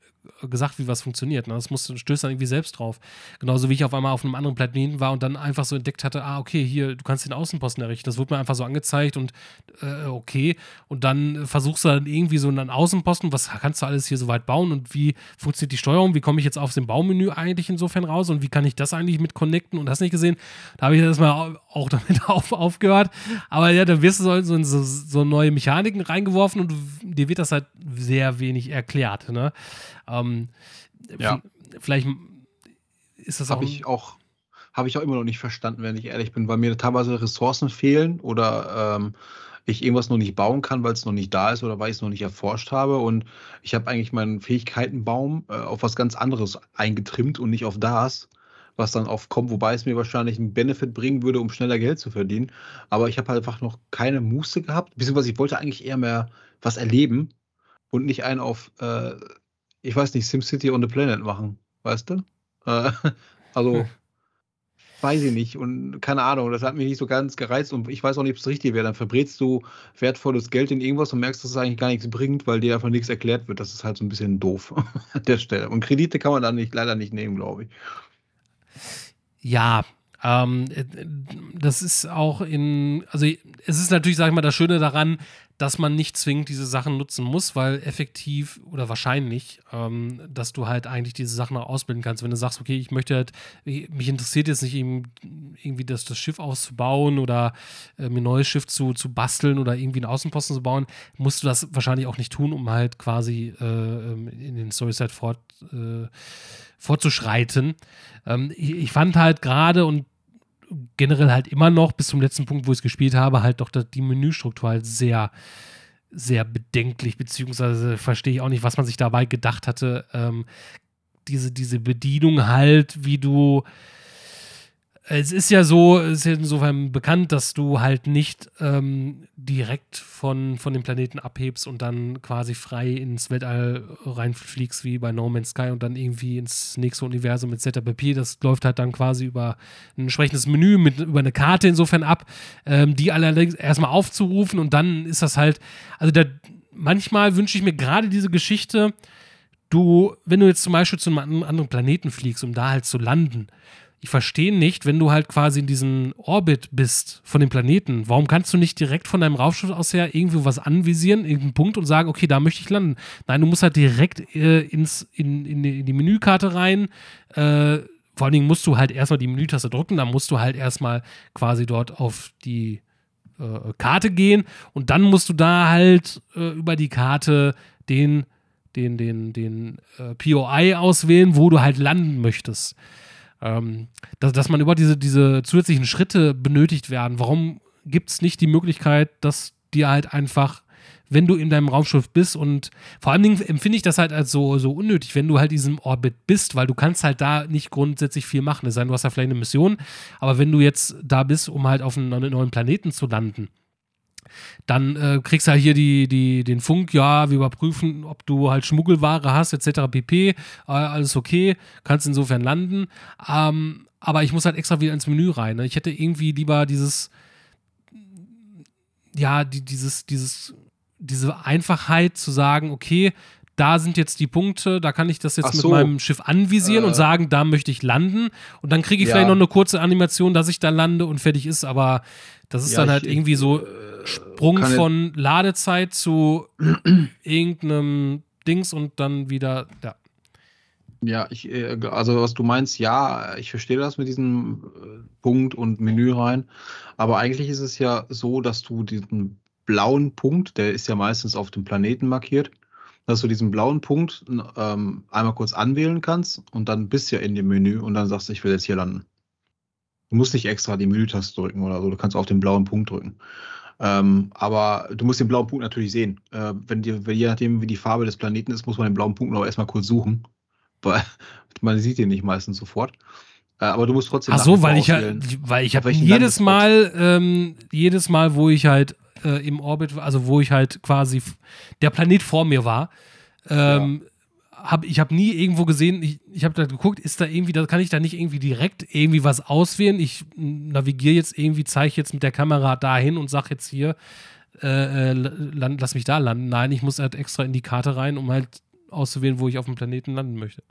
gesagt, wie was funktioniert. Ne? Das musst, stößt dann irgendwie selbst drauf. Genauso wie ich auf einmal auf einem anderen Planeten war und dann einfach so entdeckt hatte, ah, okay, hier, du kannst den Außenposten errichten. Das wurde mir einfach so angezeigt und äh, okay. Und dann versuchst du dann irgendwie so einen Außenposten, was kannst du alles hier so weit bauen und wie funktioniert die Steuerung? Wie komme ich jetzt auf dem Baumenü eigentlich insofern raus und wie kann ich das eigentlich mit connecten und hast nicht gesehen? Da habe ich erstmal auch damit auf, aufgehört. Aber ja, da wirst du so, so, so neue Mechaniken reingeworfen und dir wird das halt sehr wenig erklärt. Ne? Ähm, ja. Vielleicht ist das Habe ich auch habe ich auch immer noch nicht verstanden, wenn ich ehrlich bin, weil mir teilweise Ressourcen fehlen oder ähm, ich irgendwas noch nicht bauen kann, weil es noch nicht da ist oder weil ich es noch nicht erforscht habe. Und ich habe eigentlich meinen Fähigkeitenbaum äh, auf was ganz anderes eingetrimmt und nicht auf das, was dann aufkommt, wobei es mir wahrscheinlich einen Benefit bringen würde, um schneller Geld zu verdienen. Aber ich habe halt einfach noch keine Muße gehabt, beziehungsweise ich wollte eigentlich eher mehr was erleben und nicht einen auf äh, ich weiß nicht, SimCity on the Planet machen, weißt du? Äh, also, hm. weiß ich nicht und keine Ahnung, das hat mich nicht so ganz gereizt und ich weiß auch nicht, ob es richtig wäre. Dann verbrätst du wertvolles Geld in irgendwas und merkst, dass es eigentlich gar nichts bringt, weil dir einfach nichts erklärt wird. Das ist halt so ein bisschen doof an der Stelle. Und Kredite kann man dann nicht, leider nicht nehmen, glaube ich. Ja, ähm, das ist auch in, also es ist natürlich, sag ich mal, das Schöne daran, dass man nicht zwingend diese Sachen nutzen muss, weil effektiv oder wahrscheinlich, ähm, dass du halt eigentlich diese Sachen auch ausbilden kannst. Wenn du sagst, okay, ich möchte halt, mich interessiert jetzt nicht irgendwie das, das Schiff auszubauen oder äh, mir ein neues Schiff zu, zu basteln oder irgendwie einen Außenposten zu bauen, musst du das wahrscheinlich auch nicht tun, um halt quasi äh, ähm, in den Storyset fort, äh, fortzuschreiten. Ähm, ich, ich fand halt gerade und generell halt immer noch bis zum letzten Punkt, wo ich es gespielt habe, halt doch die Menüstruktur halt sehr, sehr bedenklich, beziehungsweise verstehe ich auch nicht, was man sich dabei gedacht hatte. Ähm, diese, diese Bedienung halt, wie du es ist ja so, es ist ja insofern bekannt, dass du halt nicht ähm, direkt von, von dem Planeten abhebst und dann quasi frei ins Weltall reinfliegst, wie bei No Man's Sky und dann irgendwie ins nächste Universum etc. pp. Das läuft halt dann quasi über ein entsprechendes Menü, mit, über eine Karte insofern ab, ähm, die allerdings erstmal aufzurufen und dann ist das halt, also da, manchmal wünsche ich mir gerade diese Geschichte, du, wenn du jetzt zum Beispiel zu einem anderen Planeten fliegst, um da halt zu landen, ich verstehe nicht, wenn du halt quasi in diesem Orbit bist von dem Planeten, warum kannst du nicht direkt von deinem Raumschiff aus her irgendwo was anvisieren, irgendeinen Punkt und sagen, okay, da möchte ich landen. Nein, du musst halt direkt äh, ins, in, in, die, in, die, Menükarte rein. Äh, vor allen Dingen musst du halt erstmal die Menütaste drücken, dann musst du halt erstmal quasi dort auf die äh, Karte gehen und dann musst du da halt äh, über die Karte den den, den, den äh, POI auswählen, wo du halt landen möchtest. Ähm, dass, dass man über diese, diese zusätzlichen Schritte benötigt werden. Warum gibt es nicht die Möglichkeit, dass dir halt einfach wenn du in deinem Raumschiff bist und vor allen Dingen empfinde ich das halt als so, so unnötig, wenn du halt in diesem Orbit bist, weil du kannst halt da nicht grundsätzlich viel machen. Es sei denn, du hast da vielleicht eine Mission, aber wenn du jetzt da bist, um halt auf einen neuen Planeten zu landen, dann äh, kriegst du halt hier die, die, den Funk, ja, wir überprüfen, ob du halt Schmuggelware hast, etc. pp. Äh, alles okay, kannst insofern landen. Ähm, aber ich muss halt extra wieder ins Menü rein. Ne? Ich hätte irgendwie lieber dieses, ja, die, dieses, dieses diese Einfachheit zu sagen, okay, da sind jetzt die Punkte, da kann ich das jetzt so. mit meinem Schiff anvisieren äh, und sagen, da möchte ich landen. Und dann kriege ich ja. vielleicht noch eine kurze Animation, dass ich da lande und fertig ist. Aber das ist ja, dann halt ich, irgendwie so äh, Sprung von Ladezeit zu irgendeinem Dings und dann wieder, ja. Ja, ich, äh, also was du meinst, ja, ich verstehe das mit diesem äh, Punkt und Menü rein. Aber eigentlich ist es ja so, dass du diesen blauen Punkt, der ist ja meistens auf dem Planeten markiert, dass du diesen blauen Punkt ähm, einmal kurz anwählen kannst und dann bist du ja in dem Menü und dann sagst du, ich will jetzt hier landen. Du musst nicht extra die Menütaste drücken oder so, du kannst auf den blauen Punkt drücken. Ähm, aber du musst den blauen Punkt natürlich sehen. Äh, wenn dir, je nachdem, wie die Farbe des Planeten ist, muss man den blauen Punkt noch erstmal kurz suchen. Weil man sieht ihn nicht meistens sofort. Äh, aber du musst trotzdem. Ach so, weil ich, weil ich habe jedes Mal, ähm, jedes Mal, wo ich halt äh, im Orbit, also wo ich halt quasi der Planet vor mir war. Ähm, ja. Hab, ich habe nie irgendwo gesehen, ich, ich habe da geguckt, ist da irgendwie, da kann ich da nicht irgendwie direkt irgendwie was auswählen. Ich navigiere jetzt irgendwie, zeige jetzt mit der Kamera dahin und sage jetzt hier, äh, äh land, lass mich da landen. Nein, ich muss halt extra in die Karte rein, um halt auszuwählen, wo ich auf dem Planeten landen möchte.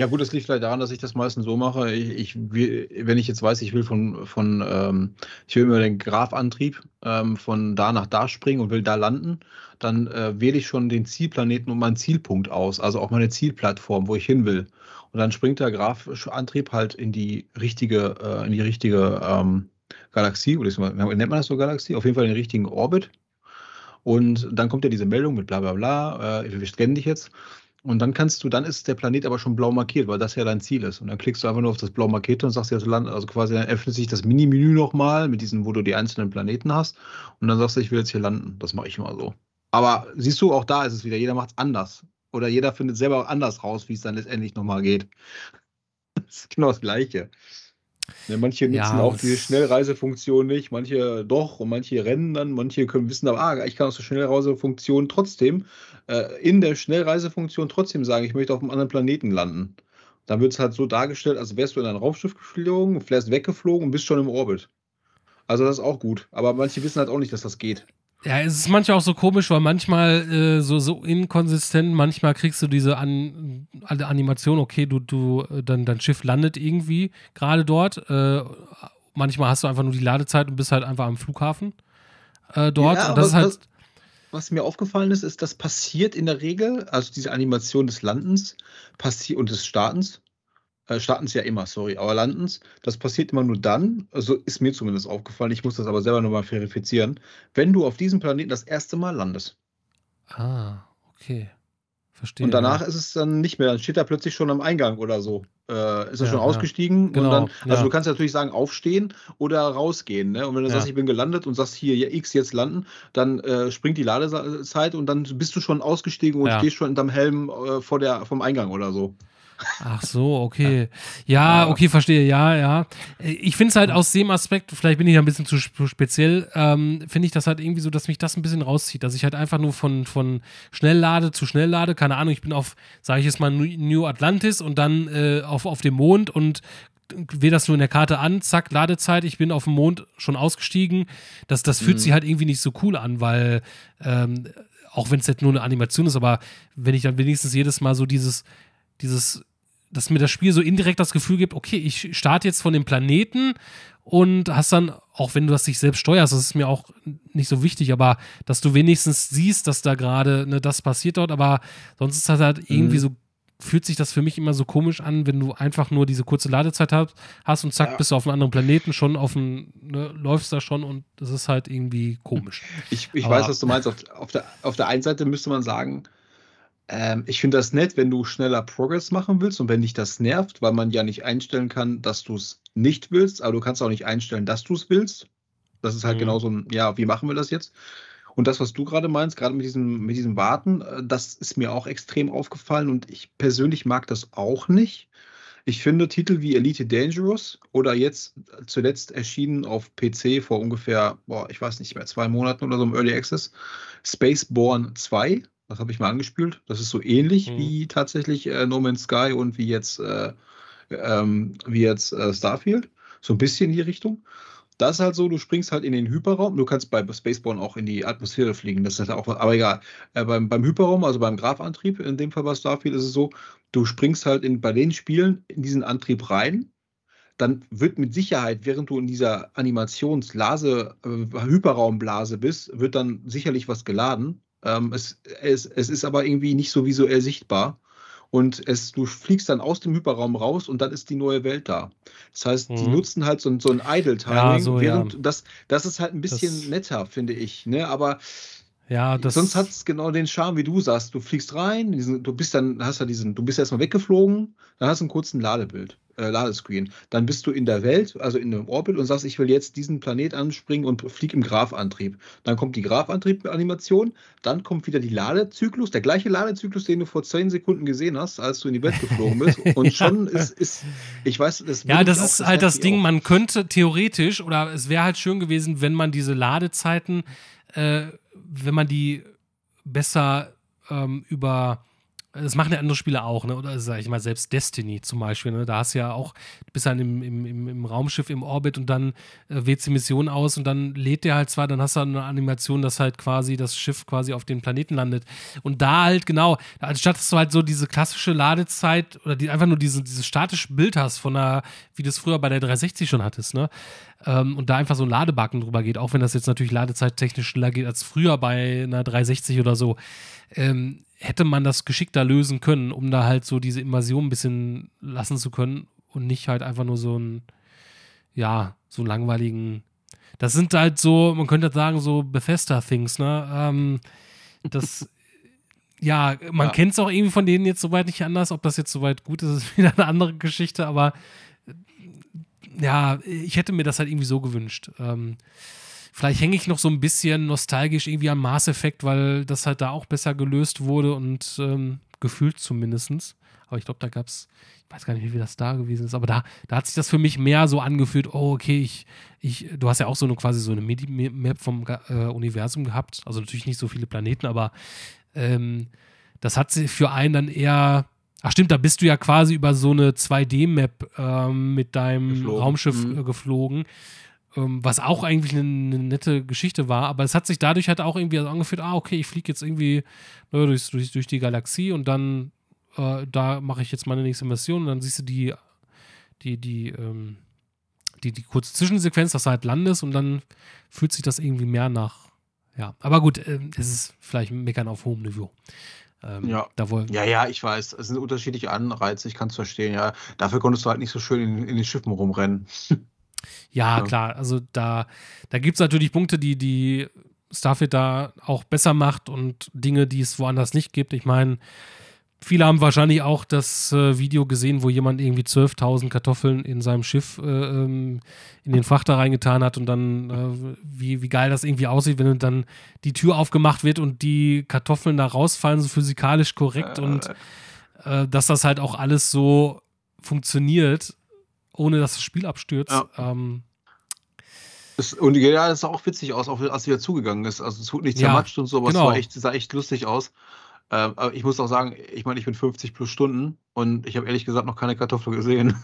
Ja, gut, das liegt vielleicht daran, dass ich das meistens so mache. Ich, ich wenn ich jetzt weiß, ich will von, von ähm, ich will immer den Graphantrieb ähm, von da nach da springen und will da landen, dann äh, wähle ich schon den Zielplaneten und meinen Zielpunkt aus, also auch meine Zielplattform, wo ich hin will. Und dann springt der Graphantrieb halt in die richtige, äh, in die richtige ähm, Galaxie, oder nennt man das so Galaxie? Auf jeden Fall in den richtigen Orbit. Und dann kommt ja diese Meldung mit bla bla bla, äh, wir scannen dich jetzt. Und dann kannst du, dann ist der Planet aber schon blau markiert, weil das ja dein Ziel ist. Und dann klickst du einfach nur auf das blau markierte und sagst dir, also quasi dann öffnet sich das Mini-Menü nochmal mit diesen, wo du die einzelnen Planeten hast. Und dann sagst du, ich will jetzt hier landen. Das mache ich immer so. Aber siehst du, auch da ist es wieder, jeder macht es anders. Oder jeder findet selber anders raus, wie es dann letztendlich nochmal geht. Das ist genau das Gleiche. Ja, manche nutzen ja, auch diese Schnellreisefunktion nicht, manche doch und manche rennen dann, manche können wissen aber, ah, ich kann aus der Schnellreisefunktion trotzdem äh, in der Schnellreisefunktion trotzdem sagen, ich möchte auf einem anderen Planeten landen. Dann wird es halt so dargestellt, als wärst du in ein Raumschiff geflogen, wärst weggeflogen und bist schon im Orbit. Also das ist auch gut. Aber manche wissen halt auch nicht, dass das geht. Ja, es ist manchmal auch so komisch, weil manchmal äh, so, so inkonsistent, manchmal kriegst du diese An Animation, okay, du, du, dann dein Schiff landet irgendwie gerade dort. Äh, manchmal hast du einfach nur die Ladezeit und bist halt einfach am Flughafen äh, dort. Ja, und das ist halt. Was, was, mir aufgefallen ist, ist, das passiert in der Regel, also diese Animation des Landens und des Startens, äh, Startens ja immer, sorry, aber Landens, das passiert immer nur dann, also ist mir zumindest aufgefallen, ich muss das aber selber nochmal verifizieren, wenn du auf diesem Planeten das erste Mal landest. Ah, okay. Verstehe. Und danach ja. ist es dann nicht mehr, dann steht er plötzlich schon am Eingang oder so. Äh, ist er ja, schon ausgestiegen? Genau, dann, also ja. du kannst natürlich sagen, aufstehen oder rausgehen. Ne? Und wenn du sagst, ich bin gelandet und sagst hier X jetzt landen, dann äh, springt die Ladezeit und dann bist du schon ausgestiegen und stehst schon in deinem Helm äh, vor der, vom Eingang oder so. Ach so, okay. Ja, okay, verstehe. Ja, ja. Ich finde es halt aus dem Aspekt, vielleicht bin ich ein bisschen zu speziell, ähm, finde ich das halt irgendwie so, dass mich das ein bisschen rauszieht. Dass ich halt einfach nur von, von Schnelllade zu Schnelllade, keine Ahnung, ich bin auf, sage ich jetzt mal, New Atlantis und dann äh, auf, auf dem Mond und wähle das nur in der Karte an, zack, Ladezeit, ich bin auf dem Mond schon ausgestiegen. Das, das fühlt mhm. sich halt irgendwie nicht so cool an, weil ähm, auch wenn es jetzt nur eine Animation ist, aber wenn ich dann wenigstens jedes Mal so dieses, dieses dass mir das Spiel so indirekt das Gefühl gibt, okay, ich starte jetzt von dem Planeten und hast dann, auch wenn du das dich selbst steuerst, das ist mir auch nicht so wichtig, aber dass du wenigstens siehst, dass da gerade ne, das passiert dort, aber sonst ist das halt irgendwie mhm. so, fühlt sich das für mich immer so komisch an, wenn du einfach nur diese kurze Ladezeit hast, hast und zack, ja. bist du auf einem anderen Planeten schon auf dem, ne, läufst da schon und das ist halt irgendwie komisch. Ich, ich weiß, was du meinst. Auf, auf, der, auf der einen Seite müsste man sagen, Ähm, ich finde das nett, wenn du schneller Progress machen willst und wenn dich das nervt, weil man ja nicht einstellen kann, dass du es nicht willst, aber du kannst auch nicht einstellen, dass du es willst. Das ist halt mhm. genau so ein, ja, wie machen wir das jetzt? Und das, was du gerade meinst, gerade mit diesem, mit diesem Warten, äh, das ist mir auch extrem aufgefallen und ich persönlich mag das auch nicht. Ich finde Titel wie Elite Dangerous oder jetzt zuletzt erschienen auf PC vor ungefähr, boah, ich weiß nicht mehr, zwei Monaten oder so im Early Access, Spaceborne 2, das habe ich mal angespielt. Das ist so ähnlich mhm. wie tatsächlich äh, No Man's Sky und wie jetzt, äh, ähm, wie jetzt äh, Starfield. So ein bisschen in die Richtung. Das ist halt so, du springst halt in den Hyperraum. Du kannst bei Spaceborne auch in die Atmosphäre fliegen. Das ist halt auch, aber egal. Äh, beim, beim Hyperraum, also beim Grafantrieb, in dem Fall bei Starfield, ist es so, du springst halt in, bei den Spielen in diesen Antrieb rein. Dann wird mit Sicherheit, während du in dieser Animationsblase, äh, Hyperraumblase bist, wird dann sicherlich was geladen. Ähm, es, es, es ist aber irgendwie nicht so visuell sichtbar und es, du fliegst dann aus dem Hyperraum raus und dann ist die neue Welt da. Das heißt, mhm. die nutzen halt so, so ein Idle-Timing, ja, so, ja. das, das ist halt ein bisschen das, netter, finde ich. Ne? Aber ja, das sonst hat es genau den Charme, wie du sagst. Du fliegst rein, diesen, du bist dann, hast ja diesen, du bist erstmal weggeflogen, dann hast du einen kurzen Ladebild äh, Ladescreen. Dann bist du in der Welt, also in einem Orbit und sagst, ich will jetzt diesen Planet anspringen und flieg im Grafantrieb. Dann kommt die Grafantrieb-Animation, dann kommt wieder die Ladezyklus, der gleiche Ladezyklus, den du vor zehn Sekunden gesehen hast, als du in die Welt geflogen bist. Und ja. schon ist, ist, ich weiß, das Ja, das ist halt das Ding, auch. man könnte theoretisch, oder es wäre halt schön gewesen, wenn man diese Ladezeiten, äh, wenn man die besser ähm, über das machen ja andere Spiele auch, ne? Oder sag ich mal, selbst Destiny zum Beispiel, ne? Da hast du ja auch, bist dann im, im, im Raumschiff im Orbit und dann äh, wählst die Mission aus und dann lädt der halt zwar, dann hast du eine Animation, dass halt quasi das Schiff quasi auf den Planeten landet. Und da halt, genau, anstatt dass du halt so diese klassische Ladezeit oder die, einfach nur diese, dieses statische Bild hast von einer, wie du es früher bei der 360 schon hattest, ne? Ähm, und da einfach so ein Ladebacken drüber geht, auch wenn das jetzt natürlich ladezeittechnisch schneller geht als früher bei einer 360 oder so. Ähm, hätte man das geschickter lösen können, um da halt so diese Invasion ein bisschen lassen zu können und nicht halt einfach nur so ein, ja, so langweiligen. Das sind halt so, man könnte sagen, so Bethesda-Things, ne? Ähm, das, ja, man ja. kennt es auch irgendwie von denen jetzt soweit nicht anders. Ob das jetzt soweit gut ist, ist wieder eine andere Geschichte, aber ja, ich hätte mir das halt irgendwie so gewünscht. Ähm, Vielleicht hänge ich noch so ein bisschen nostalgisch irgendwie am Mass Effect, weil das halt da auch besser gelöst wurde und ähm, gefühlt zumindest. Aber ich glaube, da gab es, ich weiß gar nicht, wie viel das da gewesen ist, aber da, da hat sich das für mich mehr so angefühlt, oh, okay, ich, ich, du hast ja auch so eine quasi so eine Map vom äh, Universum gehabt. Also natürlich nicht so viele Planeten, aber ähm, das hat sich für einen dann eher. Ach stimmt, da bist du ja quasi über so eine 2D-Map ähm, mit deinem geflogen. Raumschiff mhm. äh, geflogen was auch eigentlich eine, eine, nette Geschichte war, aber es hat sich dadurch halt auch irgendwie angefühlt, ah, okay, ich fliege jetzt irgendwie ne, durch, durch, durch, die Galaxie und dann äh, da mache ich jetzt meine nächste Mission und dann siehst du die, die, die, ähm, die, die kurze Zwischensequenz, dass du halt landest und dann fühlt sich das irgendwie mehr nach, ja, aber gut, äh, es ist vielleicht Meckern auf hohem Niveau. Ähm, ja. ja, ja, ich weiß. Es sind unterschiedliche Anreize, ich kann es verstehen, ja. Dafür konntest du halt nicht so schön in, in den Schiffen rumrennen. Ja, ja, klar. Also da, da gibt es natürlich Punkte, die, die Starfield da auch besser macht und Dinge, die es woanders nicht gibt. Ich meine, viele haben wahrscheinlich auch das äh, Video gesehen, wo jemand irgendwie 12.000 Kartoffeln in seinem Schiff äh, ähm, in den Frachter reingetan hat und dann, äh, wie, wie geil das irgendwie aussieht, wenn dann die Tür aufgemacht wird und die Kartoffeln da rausfallen, so physikalisch korrekt und äh, dass das halt auch alles so funktioniert ohne dass das Spiel abstürzt. Ja. Ähm, das, und ja, das sah auch witzig aus, auch als sie dazugegangen ist. Also es wurde nicht zermatscht ja, und so, aber genau. es echt, sah echt lustig aus. Ähm, aber ich muss auch sagen, ich meine, ich bin 50 plus Stunden und ich habe ehrlich gesagt noch keine Kartoffel gesehen.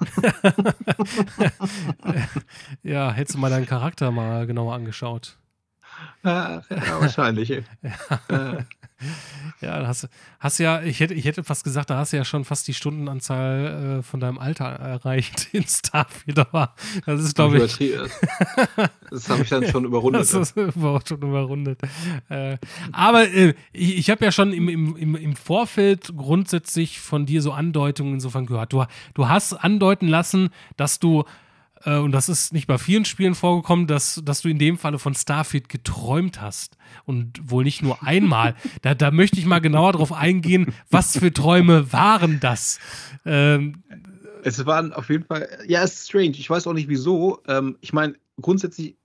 ja, hättest du mal deinen Charakter mal genauer angeschaut. Ja, ja wahrscheinlich. ja. Ja, hast, hast ja, ich hätte, ich hätte fast gesagt, da hast du ja schon fast die Stundenanzahl äh, von deinem Alter erreicht in Starfield, aber das ist, glaube ich. das habe ich dann schon überrundet. Das ist schon überrundet. Äh, aber äh, ich, ich habe ja schon im, im, im Vorfeld grundsätzlich von dir so Andeutungen insofern gehört. Du, du hast andeuten lassen, dass du und das ist nicht bei vielen Spielen vorgekommen, dass, dass du in dem Falle von Starfield geträumt hast. Und wohl nicht nur einmal. da, da möchte ich mal genauer drauf eingehen, was für Träume waren das? Ähm, es waren auf jeden Fall, ja, es ist strange. Ich weiß auch nicht wieso. Ähm, ich meine, grundsätzlich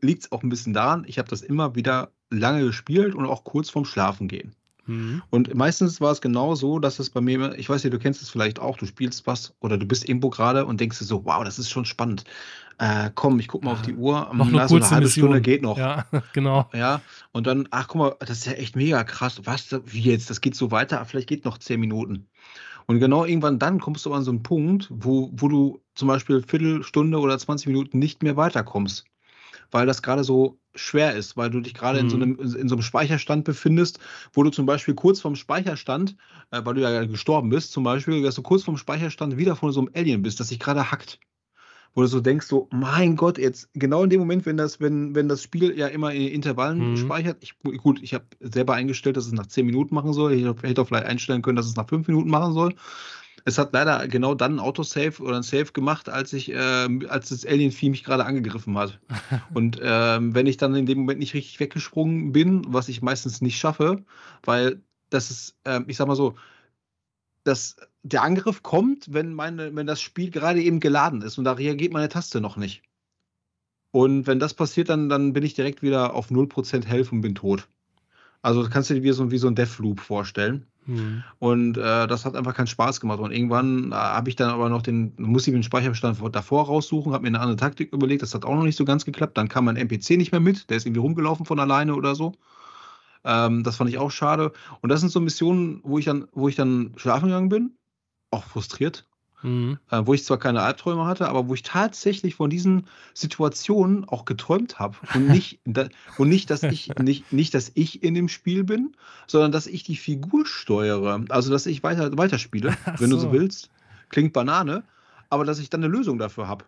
liegt es auch ein bisschen daran, ich habe das immer wieder lange gespielt und auch kurz vorm Schlafen gehen. Mhm. Und meistens war es genau so, dass es bei mir, ich weiß nicht, du kennst es vielleicht auch, du spielst was oder du bist irgendwo gerade und denkst dir so, wow, das ist schon spannend. Äh, komm, ich guck mal auf die Uhr. Noch eine, Na, so eine halbe Mission. Stunde geht noch. Ja, genau. Ja, und dann, ach guck mal, das ist ja echt mega krass. Was, wie jetzt? Das geht so weiter, vielleicht geht noch zehn Minuten. Und genau irgendwann dann kommst du an so einen Punkt, wo, wo du zum Beispiel Viertelstunde oder 20 Minuten nicht mehr weiterkommst weil das gerade so schwer ist, weil du dich gerade mhm. in, so mhm. einem, in so einem Speicherstand befindest, wo du zum Beispiel kurz vorm Speicherstand, äh, weil du ja gestorben bist, zum Beispiel, dass du kurz vorm Speicherstand wieder von so einem Alien bist, das sich gerade hackt. Wo du so denkst, so, mein Gott, jetzt genau in dem Moment, wenn das, wenn, wenn das Spiel ja immer in Intervallen mhm. speichert, ich, gut, ich habe selber eingestellt, dass es nach 10 Minuten machen soll. Ich hätte auch vielleicht einstellen können, dass es nach 5 Minuten machen soll. Es hat leider genau dann ein Autosave oder ein Save gemacht, als ich, äh, als das Alien-Vieh mich gerade angegriffen hat. Und ähm, wenn ich dann in dem Moment nicht richtig weggesprungen bin, was ich meistens nicht schaffe, weil das ist, äh, ich sag mal so, dass der Angriff kommt, wenn, meine, wenn das Spiel gerade eben geladen ist und da reagiert meine Taste noch nicht. Und wenn das passiert, dann, dann bin ich direkt wieder auf 0% Health und bin tot. Also kannst du dir wie so, wie so ein Deathloop vorstellen. Mhm. Und äh, das hat einfach keinen Spaß gemacht. Und irgendwann äh, habe ich dann aber noch den, muss ich den Speicherbestand davor raussuchen, habe mir eine andere Taktik überlegt, das hat auch noch nicht so ganz geklappt. Dann kam mein NPC nicht mehr mit, der ist irgendwie rumgelaufen von alleine oder so. Ähm, das fand ich auch schade. Und das sind so Missionen, wo ich dann, wo ich dann schlafen gegangen bin, auch frustriert, Mhm. Äh, wo ich zwar keine Albträume hatte, aber wo ich tatsächlich von diesen Situationen auch geträumt habe. Und nicht, da, und nicht, dass ich nicht, nicht, dass ich in dem Spiel bin, sondern dass ich die Figur steuere. Also dass ich weiter weiterspiele, wenn so. du so willst. Klingt Banane, aber dass ich dann eine Lösung dafür habe.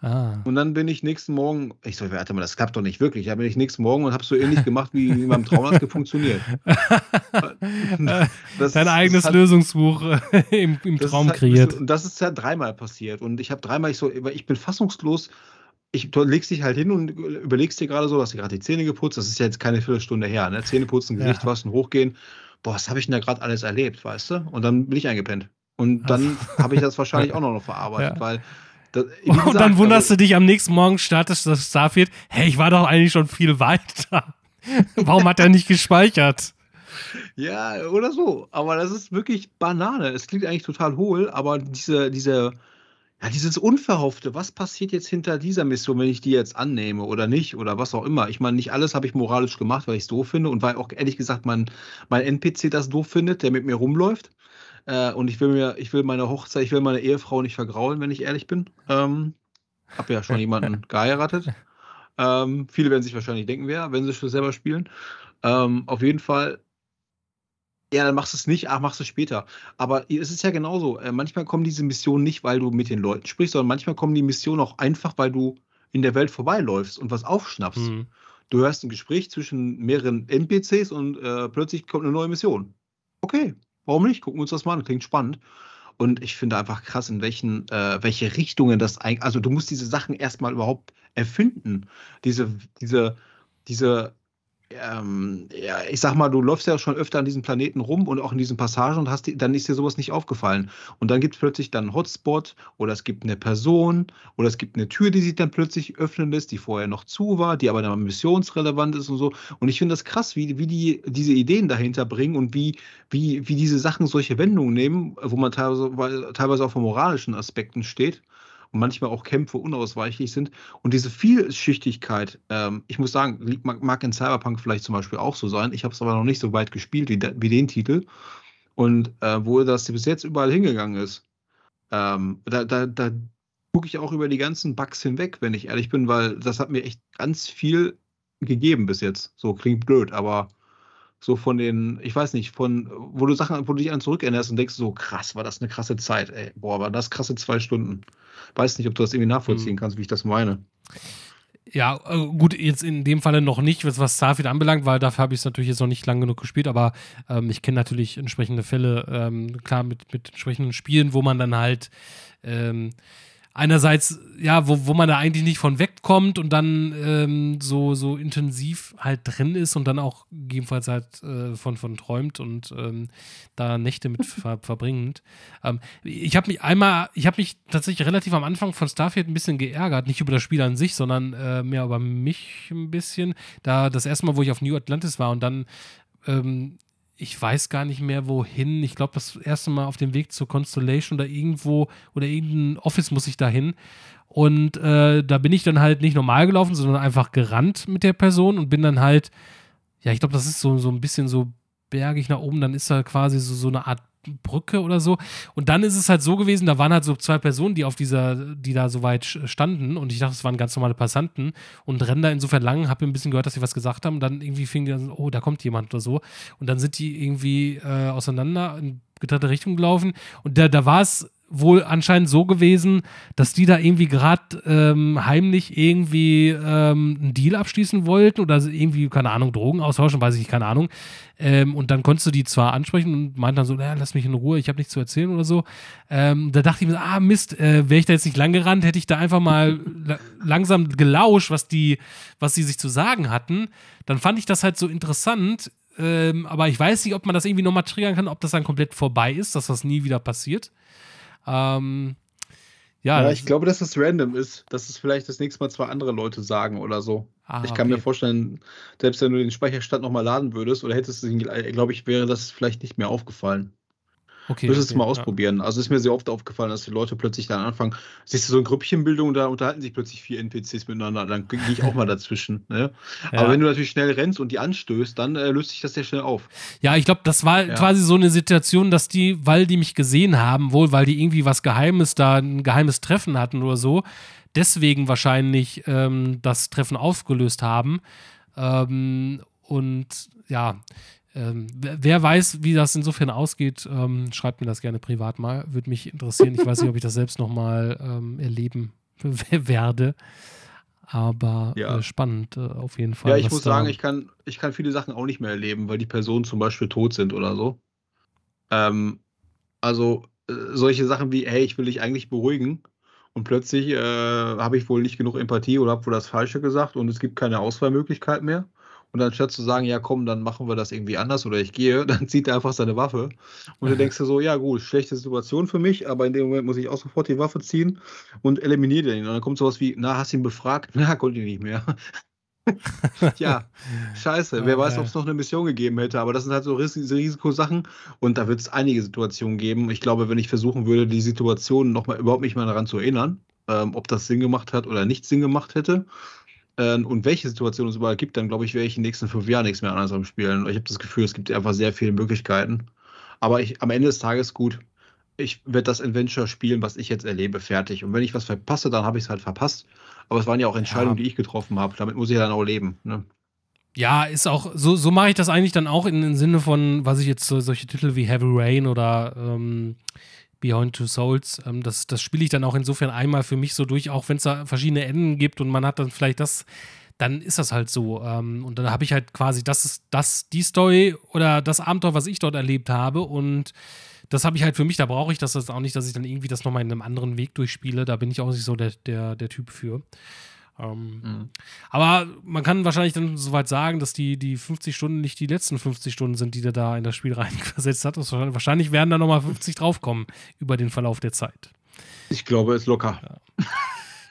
Ah. Und dann bin ich nächsten Morgen, ich so, warte mal, das klappt doch nicht wirklich. Da bin ich nächsten Morgen und habe so ähnlich gemacht, wie in meinem Traum hat funktioniert. das, Dein eigenes hat, Lösungsbuch äh, im, im Traum halt, kreiert. Und das ist ja dreimal passiert. Und ich habe dreimal, ich so, ich bin fassungslos. Ich, du legst dich halt hin und überlegst dir gerade so, dass du gerade die Zähne geputzt. Das ist ja jetzt keine Viertelstunde her. Ne? Zähne putzen, Gesicht ja. waschen, hochgehen. Boah, was habe ich denn da gerade alles erlebt, weißt du? Und dann bin ich eingepennt. Und dann habe ich das wahrscheinlich auch noch verarbeitet, ja. weil das, gesagt, und dann wunderst also, du dich am nächsten Morgen, startest das Starfield, hey, ich war doch eigentlich schon viel weiter. Warum hat er nicht gespeichert? Ja, oder so. Aber das ist wirklich Banane. Es klingt eigentlich total hohl, aber diese, diese, ja, dieses Unverhoffte, was passiert jetzt hinter dieser Mission, wenn ich die jetzt annehme oder nicht oder was auch immer. Ich meine, nicht alles habe ich moralisch gemacht, weil ich es doof finde und weil auch ehrlich gesagt mein, mein NPC das doof findet, der mit mir rumläuft. Äh, und ich will mir, ich will meine Hochzeit, ich will meine Ehefrau nicht vergraulen, wenn ich ehrlich bin. Ähm, habe ja schon jemanden geheiratet. Ähm, viele werden sich wahrscheinlich denken, wer, wenn sie schon selber spielen. Ähm, auf jeden Fall, ja, dann machst du es nicht, ach, machst du es später. Aber es ist ja genauso. Äh, manchmal kommen diese Missionen nicht, weil du mit den Leuten sprichst, sondern manchmal kommen die Missionen auch einfach, weil du in der Welt vorbeiläufst und was aufschnappst. Mhm. Du hörst ein Gespräch zwischen mehreren NPCs und äh, plötzlich kommt eine neue Mission. Okay, Warum nicht? Gucken wir uns das mal an. Klingt spannend. Und ich finde einfach krass, in welchen, äh, welche Richtungen das eigentlich, also du musst diese Sachen erstmal überhaupt erfinden. Diese, diese, diese ähm, ja, ich sag mal, du läufst ja schon öfter an diesem Planeten rum und auch in diesen Passagen und hast die, dann ist dir sowas nicht aufgefallen. Und dann gibt es plötzlich dann einen Hotspot oder es gibt eine Person oder es gibt eine Tür, die sich dann plötzlich öffnen lässt, die vorher noch zu war, die aber dann missionsrelevant ist und so. Und ich finde das krass, wie, wie die diese Ideen dahinter bringen und wie, wie, wie diese Sachen solche Wendungen nehmen, wo man teilweise, teilweise auch von moralischen Aspekten steht und manchmal auch Kämpfe unausweichlich sind. Und diese Vielschichtigkeit, ähm, ich muss sagen, mag, in Cyberpunk vielleicht zum Beispiel auch so sein. Ich habe es aber noch nicht so weit gespielt wie, wie den Titel. Und äh, wo das bis jetzt überall hingegangen ist, ähm, da, da, da gucke ich auch über die ganzen Bugs hinweg, wenn ich ehrlich bin, weil das hat mir echt ganz viel gegeben bis jetzt. So klingt blöd, aber so von den, ich weiß nicht, von, wo du Sachen, wo du dich an zurückerinnerst und denkst, so krass, war das eine krasse Zeit, ey. Boah, war das krasse zwei Stunden. Weiß nicht, ob du das irgendwie nachvollziehen mhm. kannst, wie ich das meine. Ja, äh, gut, jetzt in dem Falle noch nicht, was Starfield anbelangt, weil dafür habe ich es natürlich jetzt noch nicht lang genug gespielt, aber ähm, ich kenne natürlich entsprechende Fälle, ähm, klar, mit, mit entsprechenden Spielen, wo man dann halt ähm, einerseits, ja, wo, wo man da eigentlich nicht von wegkommt und dann ähm, so, so intensiv halt drin ist und dann auch gegebenenfalls halt äh, von, von träumt und ähm, da Nächte mit ver verbringend. Ähm, ich habe mich einmal, ich habe mich tatsächlich relativ am Anfang von Starfield ein bisschen geärgert, nicht über das Spiel an sich, sondern äh, mehr über mich ein bisschen. Da das erste Mal, wo ich auf New Atlantis war und dann ähm, ich weiß gar nicht mehr wohin. Ich glaube, das erste Mal auf dem Weg zur Constellation oder irgendwo oder irgendein Office muss ich da hin. Und äh, da bin ich dann halt nicht normal gelaufen, sondern einfach gerannt mit der Person und bin dann halt, ja, ich glaube, das ist so, so ein bisschen so bergig nach oben. Dann ist da quasi so, so eine Art Brücke oder so. Und dann ist es halt so gewesen, da waren halt so zwei Personen, die auf dieser, die da so weit standen und ich dachte, es waren ganz normale Passanten und rennen da insofern lang, habe ein bisschen gehört, dass sie was gesagt haben und dann irgendwie fing die an, oh, da kommt jemand oder so. Und dann sind die irgendwie äh, auseinander in getrennte Richtung gelaufen und da, da war es wohl anscheinend so gewesen, dass die da irgendwie gerade ähm, heimlich irgendwie ähm, einen Deal abschließen wollten oder irgendwie, keine Ahnung, Drogen austauschen, weiß ich nicht, keine Ahnung. Ähm, und dann konntest du die zwar ansprechen und meinten dann so, naja, lass mich in Ruhe, ich habe nichts zu erzählen oder so. Ähm, da dachte ich mir, ah Mist, äh, wäre ich da jetzt nicht lang gerannt, hätte ich da einfach mal la langsam gelauscht, was die, was sie sich zu sagen hatten. Dann fand ich das halt so interessant, ähm, aber ich weiß nicht, ob man das irgendwie nochmal triggern kann, ob das dann komplett vorbei ist, dass das nie wieder passiert. Ähm, ja, ja ich glaube, dass es random ist, dass es vielleicht das nächste Mal zwei andere Leute sagen oder so. Ah, ich kann okay. mir vorstellen, selbst wenn du den Speicherstand nochmal laden würdest oder hättest du ihn, glaube ich, wäre das vielleicht nicht mehr aufgefallen. Okay. Müsstest okay, mal ausprobieren. Ja. Also ist mir sehr oft aufgefallen, dass die Leute plötzlich dann anfangen, siehst du so eine Grüppchenbildung, da unterhalten sich plötzlich vier NPCs miteinander, dann gehe ich auch mal dazwischen. Ne? Ja. Aber wenn du natürlich schnell rennst und die anstößt, dann äh, löst sich das sehr schnell auf. Ja, ich glaube, das war ja. quasi so eine Situation, dass die, weil die mich gesehen haben, wohl weil die irgendwie was Geheimes da, ein geheimes Treffen hatten oder so, deswegen wahrscheinlich ähm, das Treffen aufgelöst haben. Ähm, und ja, ähm, wer weiß, wie das insofern ausgeht, ähm, schreibt mir das gerne privat mal. Würde mich interessieren. Ich weiß nicht, ob ich das selbst nochmal ähm, erleben werde. Aber ja. äh, spannend äh, auf jeden Fall. Ja, ich muss sagen, ich kann, ich kann viele Sachen auch nicht mehr erleben, weil die Personen zum Beispiel tot sind oder so. Ähm, also äh, solche Sachen wie, hey, ich will dich eigentlich beruhigen und plötzlich äh, habe ich wohl nicht genug Empathie oder habe wohl das Falsche gesagt und es gibt keine Auswahlmöglichkeit mehr. Und anstatt zu sagen, ja komm, dann machen wir das irgendwie anders oder ich gehe, dann zieht er einfach seine Waffe. Und du denkst dir so, ja gut, schlechte Situation für mich, aber in dem Moment muss ich auch sofort die Waffe ziehen und eliminiere ihn. Und dann kommt sowas wie, na, hast ihn befragt? Na, konnte ich nicht mehr. ja, scheiße. Wer weiß, ob es noch eine Mission gegeben hätte. Aber das sind halt so Risikosachen. Und da wird es einige Situationen geben. Ich glaube, wenn ich versuchen würde, die Situation noch mal, überhaupt nicht mal daran zu erinnern, ähm, ob das Sinn gemacht hat oder nicht Sinn gemacht hätte, und welche Situation es überall gibt, dann glaube ich, werde ich in den nächsten fünf Jahren nichts mehr anders am Spielen. Ich habe das Gefühl, es gibt einfach sehr viele Möglichkeiten. Aber ich, am Ende des Tages gut. Ich werde das Adventure spielen, was ich jetzt erlebe, fertig. Und wenn ich was verpasse, dann habe ich es halt verpasst. Aber es waren ja auch Entscheidungen, ja. die ich getroffen habe. Damit muss ich dann auch leben. Ne? Ja, ist auch, so, so mache ich das eigentlich dann auch in, im Sinne von, was ich jetzt so, solche Titel wie Heavy Rain oder ähm, Beyond Two Souls. Ähm, das das spiele ich dann auch insofern einmal für mich so durch, auch wenn es da verschiedene Enden gibt und man hat dann vielleicht das, dann ist das halt so. Ähm, und dann habe ich halt quasi, das ist das, die Story oder das Abenteuer, was ich dort erlebt habe. Und das habe ich halt für mich, da brauche ich das jetzt auch nicht, dass ich dann irgendwie das nochmal in einem anderen Weg durchspiele. Da bin ich auch nicht so der, der, der Typ für. Ähm, mhm. Aber man kann wahrscheinlich dann soweit sagen, dass die, die 50 Stunden nicht die letzten 50 Stunden sind, die der da in das Spiel reingesetzt hat. Wahrscheinlich werden da nochmal 50 draufkommen über den Verlauf der Zeit. Ich glaube, es ist locker. Ja.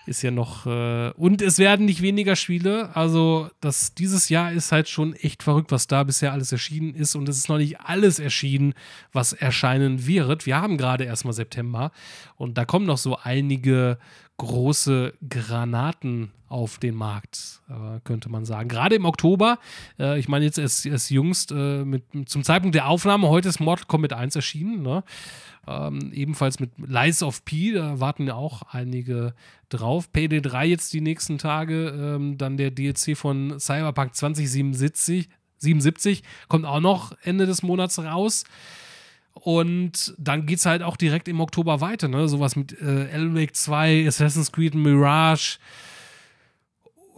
Ist ja noch. Äh, und es werden nicht weniger Spiele. Also, das, dieses Jahr ist halt schon echt verrückt, was da bisher alles erschienen ist. Und es ist noch nicht alles erschienen, was erscheinen wird. Wir haben gerade erstmal September. Und da kommen noch so einige große Granaten auf den Markt, äh, könnte man sagen. Gerade im Oktober, äh, ich meine jetzt erst, erst jüngst, äh, mit, zum Zeitpunkt der Aufnahme, heute ist Mortal Kombat 1 erschienen, ne? ähm, ebenfalls mit Lies of P, da warten ja auch einige drauf. PD 3 jetzt die nächsten Tage, ähm, dann der DLC von Cyberpunk 2077 77, kommt auch noch Ende des Monats raus. Und dann geht es halt auch direkt im Oktober weiter, ne? Sowas mit äh, Alan Wake 2, Assassin's Creed Mirage,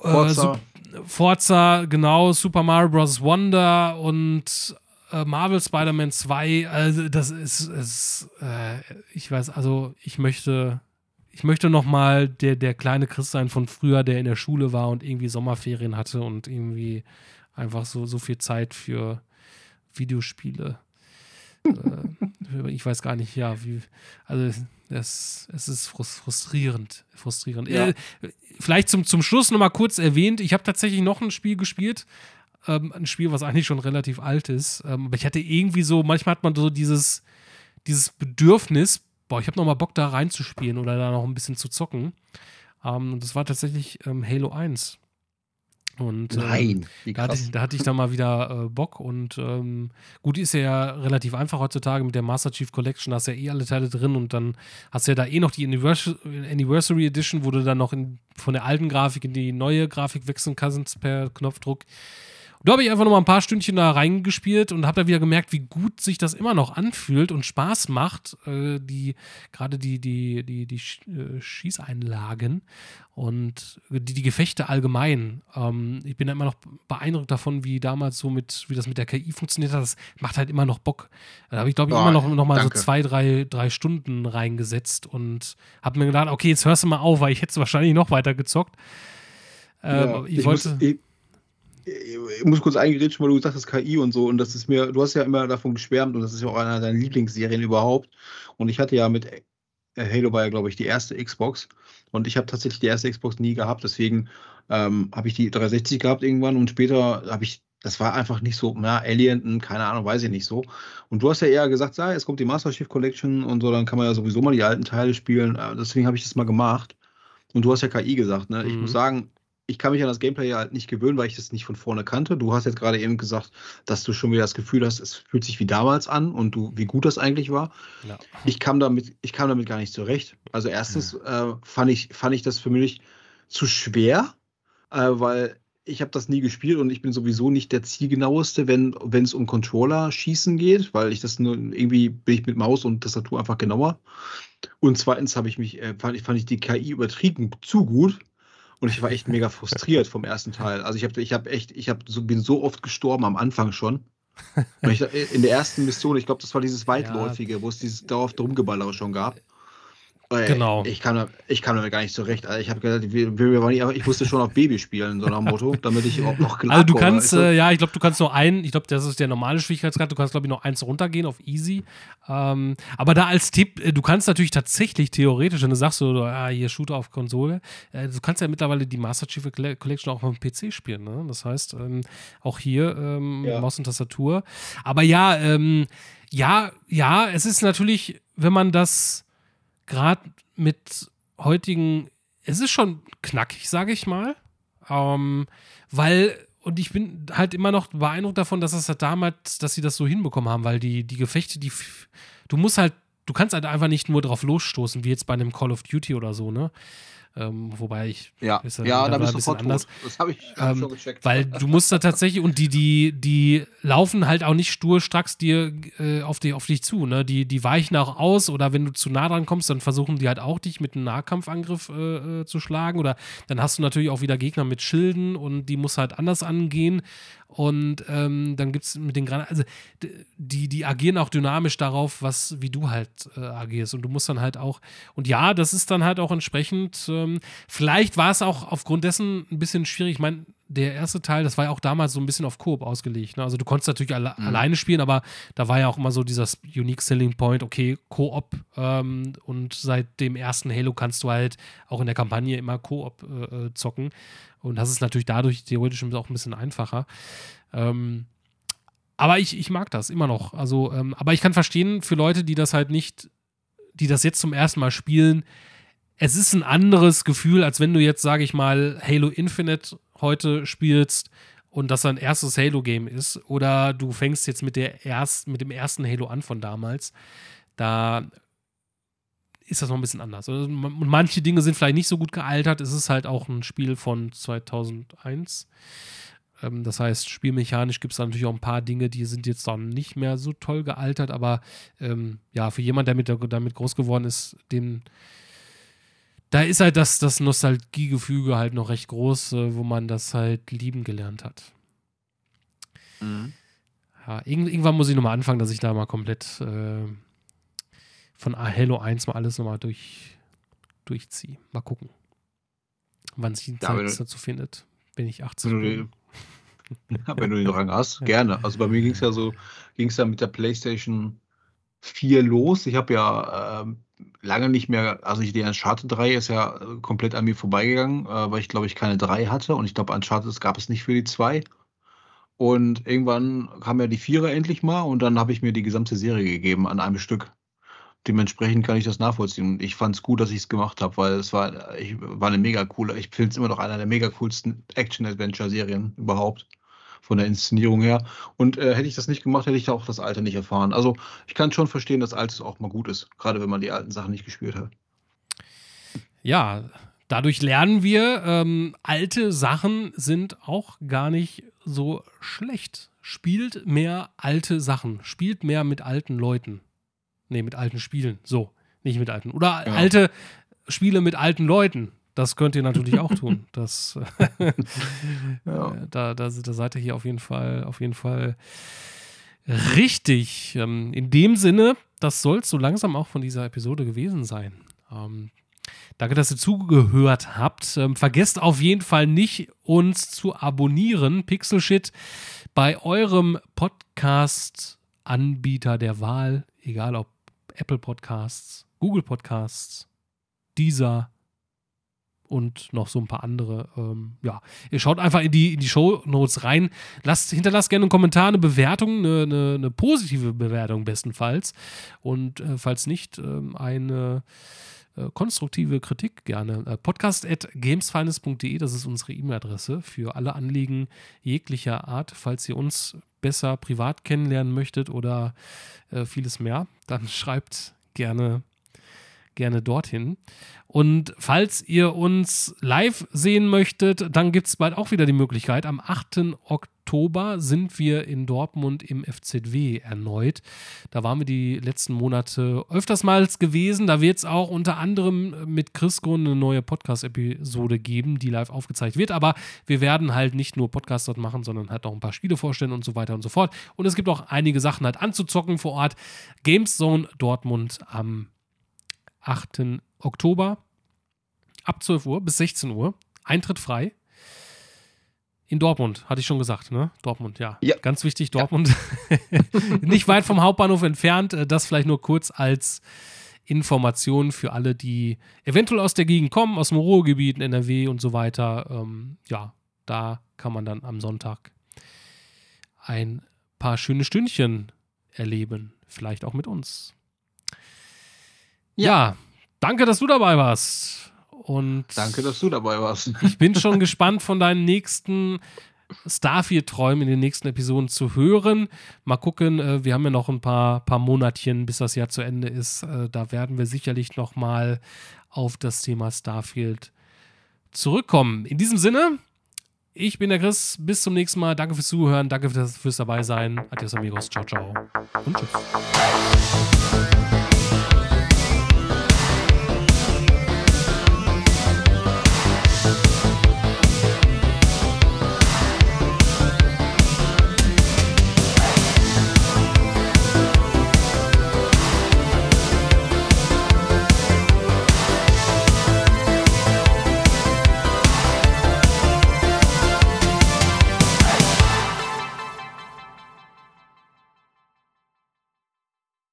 äh, Forza. Forza, genau, Super Mario Bros. Wonder und äh, Marvel Spider-Man 2. Also, das ist, ist äh, ich weiß, also ich möchte, ich möchte noch mal der, der kleine Chris sein von früher, der in der Schule war und irgendwie Sommerferien hatte und irgendwie einfach so, so viel Zeit für Videospiele. Äh, ich weiß gar nicht, ja, wie, also es, es ist frustrierend. frustrierend. Ja. Äh, vielleicht zum, zum Schluss noch mal kurz erwähnt, ich habe tatsächlich noch ein Spiel gespielt, ähm, ein Spiel, was eigentlich schon relativ alt ist, ähm, aber ich hatte irgendwie so, manchmal hat man so dieses, dieses Bedürfnis, boah, ich habe noch mal Bock da reinzuspielen oder da noch ein bisschen zu zocken. Ähm, das war tatsächlich ähm, Halo 1. Und ähm, Nein, äh, da, hatte ich, da, hatte ich, dann mal wieder äh, Bock und ähm, gut, ist ja relativ einfach heutzutage mit der Master Chief Collection, da hast ja eh alle Teile drin und dann hast du ja da eh noch die Anniversary Edition, wo du dann noch in, von der alten Grafik in die neue Grafik wechseln kannst per Knopfdruck. Da habe ich einfach noch mal ein paar Stündchen da reingespielt und habe da wieder gemerkt, wie gut sich das immer noch anfühlt und Spaß macht, äh, die gerade die die die die äh, Schießeinlagen und die, die Gefechte allgemein. Ähm, ich bin da immer noch beeindruckt davon, wie damals so mit wie das mit der KI funktioniert hat. Das macht halt immer noch Bock. Da habe ich glaube ich oh, immer noch noch mal danke. so zwei drei drei Stunden reingesetzt und habe mir gedacht, okay, jetzt hörst du mal auf, weil ich hätte wahrscheinlich noch weiter gezockt. Ähm, ja, ich, ich, wollte. Muss, ich ich muss kurz eingrätschen, weil du gesagt hast KI und so. Und das ist mir, du hast ja immer davon geschwärmt und das ist ja auch einer deiner Lieblingsserien überhaupt. Und ich hatte ja mit Halo war ja, glaube ich, die erste Xbox. Und ich habe tatsächlich die erste Xbox nie gehabt. Deswegen ähm, habe ich die 360 gehabt irgendwann und später habe ich, das war einfach nicht so, na, Alien, keine Ahnung, weiß ich nicht so. Und du hast ja eher gesagt, sei, es kommt die Master Chief Collection und so, dann kann man ja sowieso mal die alten Teile spielen. Äh, deswegen habe ich das mal gemacht. Und du hast ja KI gesagt, ne? Ich mhm. muss sagen, ich kann mich an das Gameplay halt nicht gewöhnen, weil ich das nicht von vorne kannte. Du hast jetzt gerade eben gesagt, dass du schon wieder das Gefühl hast, es fühlt sich wie damals an und du, wie gut das eigentlich war. Ja. Ich kam damit, ich kam damit gar nicht zurecht. Also erstens ja. äh, fand ich, fand ich das für mich zu schwer, äh, weil ich habe das nie gespielt und ich bin sowieso nicht der zielgenaueste, wenn es um Controller schießen geht, weil ich das nur irgendwie bin ich mit Maus und Tastatur einfach genauer. Und zweitens habe ich mich äh, fand, fand ich die KI übertrieben zu gut und ich war echt mega frustriert vom ersten Teil. Also ich habe ich hab echt, ich hab so, bin so oft gestorben am Anfang schon. Ich, in der ersten Mission, ich glaube, das war dieses weitläufige, ja. wo es dieses darauf Drumgeballere schon gab. Genau. Ich kam, ich kam damit gar nicht zurecht. Also ich habe gesagt, ich musste schon auf Baby spielen, so nach Motto, damit ich auch noch klar Also du kannst, äh, ja, ich glaube, du kannst nur einen, ich glaube, das ist der normale Schwierigkeitsgrad, du kannst, glaube ich, noch eins runtergehen auf Easy. Ähm, aber da als Tipp, äh, du kannst natürlich tatsächlich theoretisch, wenn du sagst, so, ah, hier Shooter auf Konsole, äh, du kannst ja mittlerweile die Master Chief Collection auch auf dem PC spielen. Ne? Das heißt, ähm, auch hier ähm, ja. Maus und Tastatur. Aber ja, ähm, ja, ja, es ist natürlich, wenn man das gerade mit heutigen, es ist schon knackig, sage ich mal. Ähm, weil, und ich bin halt immer noch beeindruckt davon, dass das halt damals, dass sie das so hinbekommen haben, weil die, die Gefechte, die, du musst halt, du kannst halt einfach nicht nur drauf losstoßen, wie jetzt bei einem Call of Duty oder so, ne? Ähm, wobei ich. Ja, ist, ja da, da bist du sofort anders. Tot. Das habe ich hab ähm, schon gecheckt. Weil du musst da tatsächlich, und die, die, die laufen halt auch nicht sturstracks dir äh, auf, die, auf dich zu. Ne? Die, die weichen auch aus oder wenn du zu nah dran kommst, dann versuchen die halt auch dich mit einem Nahkampfangriff äh, äh, zu schlagen. Oder dann hast du natürlich auch wieder Gegner mit Schilden und die muss halt anders angehen. Und ähm, dann gibt es mit den Granaten, also die, die agieren auch dynamisch darauf, was, wie du halt äh, agierst. Und du musst dann halt auch, und ja, das ist dann halt auch entsprechend, ähm, vielleicht war es auch aufgrund dessen ein bisschen schwierig. Ich meine, der erste Teil, das war ja auch damals so ein bisschen auf Koop ausgelegt. Ne? Also du konntest natürlich alle, mhm. alleine spielen, aber da war ja auch immer so dieser Unique Selling Point, okay, Koop. Ähm, und seit dem ersten Halo kannst du halt auch in der Kampagne immer Koop äh, äh zocken. Und das ist natürlich dadurch theoretisch auch ein bisschen einfacher. Ähm, aber ich, ich mag das immer noch. Also, ähm, aber ich kann verstehen, für Leute, die das halt nicht, die das jetzt zum ersten Mal spielen, es ist ein anderes Gefühl, als wenn du jetzt, sage ich mal, Halo Infinite heute spielst und das dein erstes Halo-Game ist. Oder du fängst jetzt mit, der erst, mit dem ersten Halo an von damals. Da ist das noch ein bisschen anders. Und manche Dinge sind vielleicht nicht so gut gealtert. Es ist halt auch ein Spiel von 2001. Ähm, das heißt, spielmechanisch gibt es natürlich auch ein paar Dinge, die sind jetzt dann nicht mehr so toll gealtert. Aber ähm, ja, für jemanden, der mit, damit groß geworden ist, dem da ist halt das, das Nostalgiegefüge halt noch recht groß, äh, wo man das halt lieben gelernt hat. Mhm. Ja, irgendwann muss ich nochmal anfangen, dass ich da mal komplett äh, von Halo 1 mal alles nochmal durch, durchziehe. Mal gucken, wann sich die Ja, Zeit du- dazu findet, wenn ich 80 Wenn du, bin. den, wenn du den Rang hast, gerne. Also bei mir ging es ja so, ging es ja mit der PlayStation 4 los. Ich habe ja ähm, lange nicht mehr, also die Uncharted 3 ist ja äh, komplett an mir vorbeigegangen, äh, weil ich glaube ich keine 3 hatte und ich glaube Uncharted gab es nicht für die 2. Und irgendwann kam ja die Vierer endlich mal und dann habe ich mir die gesamte Serie gegeben an einem Stück. Dementsprechend kann ich das nachvollziehen. Ich fand es gut, dass ich es gemacht habe, weil es war, ich, war eine mega coole, ich finde es immer noch einer der mega coolsten Action-Adventure-Serien überhaupt. Von der Inszenierung her. Und äh, hätte ich das nicht gemacht, hätte ich auch das Alte nicht erfahren. Also ich kann schon verstehen, dass Altes auch mal gut ist. Gerade wenn man die alten Sachen nicht gespielt hat. Ja, dadurch lernen wir, ähm, alte Sachen sind auch gar nicht so schlecht. Spielt mehr alte Sachen. Spielt mehr mit alten Leuten. Nee, mit alten Spielen. So, nicht mit alten. Oder Ja. alte Spiele mit alten Leuten. Das könnt ihr natürlich auch tun. Das, Ja. äh, da, da, da seid ihr hier auf jeden Fall, auf jeden Fall richtig. Ähm, in dem Sinne, das soll es so langsam auch von dieser Episode gewesen sein. Ähm, danke, dass ihr zugehört habt. Ähm, vergesst auf jeden Fall nicht, uns zu abonnieren. Pixelshit bei eurem Podcast-Anbieter der Wahl, egal ob Apple Podcasts, Google Podcasts, Deezer und noch so ein paar andere. Ähm, ja, ihr schaut einfach in die, in die Show Notes rein. Lasst, hinterlasst gerne einen Kommentar, eine Bewertung, eine, eine, eine positive Bewertung bestenfalls. Und äh, falls nicht, ähm, eine äh, konstruktive Kritik gerne. Äh, podcast at gamesfinest.de, das ist unsere E-Mail-Adresse für alle Anliegen jeglicher Art. Falls ihr uns besser privat kennenlernen möchtet oder äh, vieles mehr, dann schreibt gerne gerne dorthin. Und falls ihr uns live sehen möchtet, dann gibt es bald auch wieder die Möglichkeit. Am 8. Oktober sind wir in Dortmund im FZW erneut. Da waren wir die letzten Monate öfters mal gewesen. Da wird es auch unter anderem mit Chris Grund eine neue Podcast-Episode geben, die live aufgezeigt wird. Aber wir werden halt nicht nur Podcasts dort machen, sondern halt auch ein paar Spiele vorstellen und so weiter und so fort. Und es gibt auch einige Sachen halt anzuzocken vor Ort. Games Zone Dortmund am 8. Oktober ab 12 Uhr bis 16 Uhr. Eintritt frei. In Dortmund, hatte ich schon gesagt, ne? Dortmund, ja. Ja. Ganz wichtig, Dortmund. Nicht weit vom Hauptbahnhof entfernt. Äh, Das vielleicht nur kurz als Information für alle, die eventuell aus der Gegend kommen, aus dem Ruhrgebiet, in NRW und so weiter. Ähm, ja, da kann man dann am Sonntag ein paar schöne Stündchen erleben. Vielleicht auch mit uns. Ja, danke, dass du dabei warst. Und Danke, dass du dabei warst. ich bin schon gespannt von deinen nächsten Starfield-Träumen in den nächsten Episoden zu hören. Mal gucken, äh, wir haben ja noch ein paar, paar Monatchen, bis das Jahr zu Ende ist. Äh, da werden wir sicherlich noch mal auf das Thema Starfield zurückkommen. In diesem Sinne, ich bin der Chris. Bis zum nächsten Mal. Danke fürs Zuhören. Danke fürs, fürs dabei sein. Adios amigos. Ciao, ciao. Und tschüss.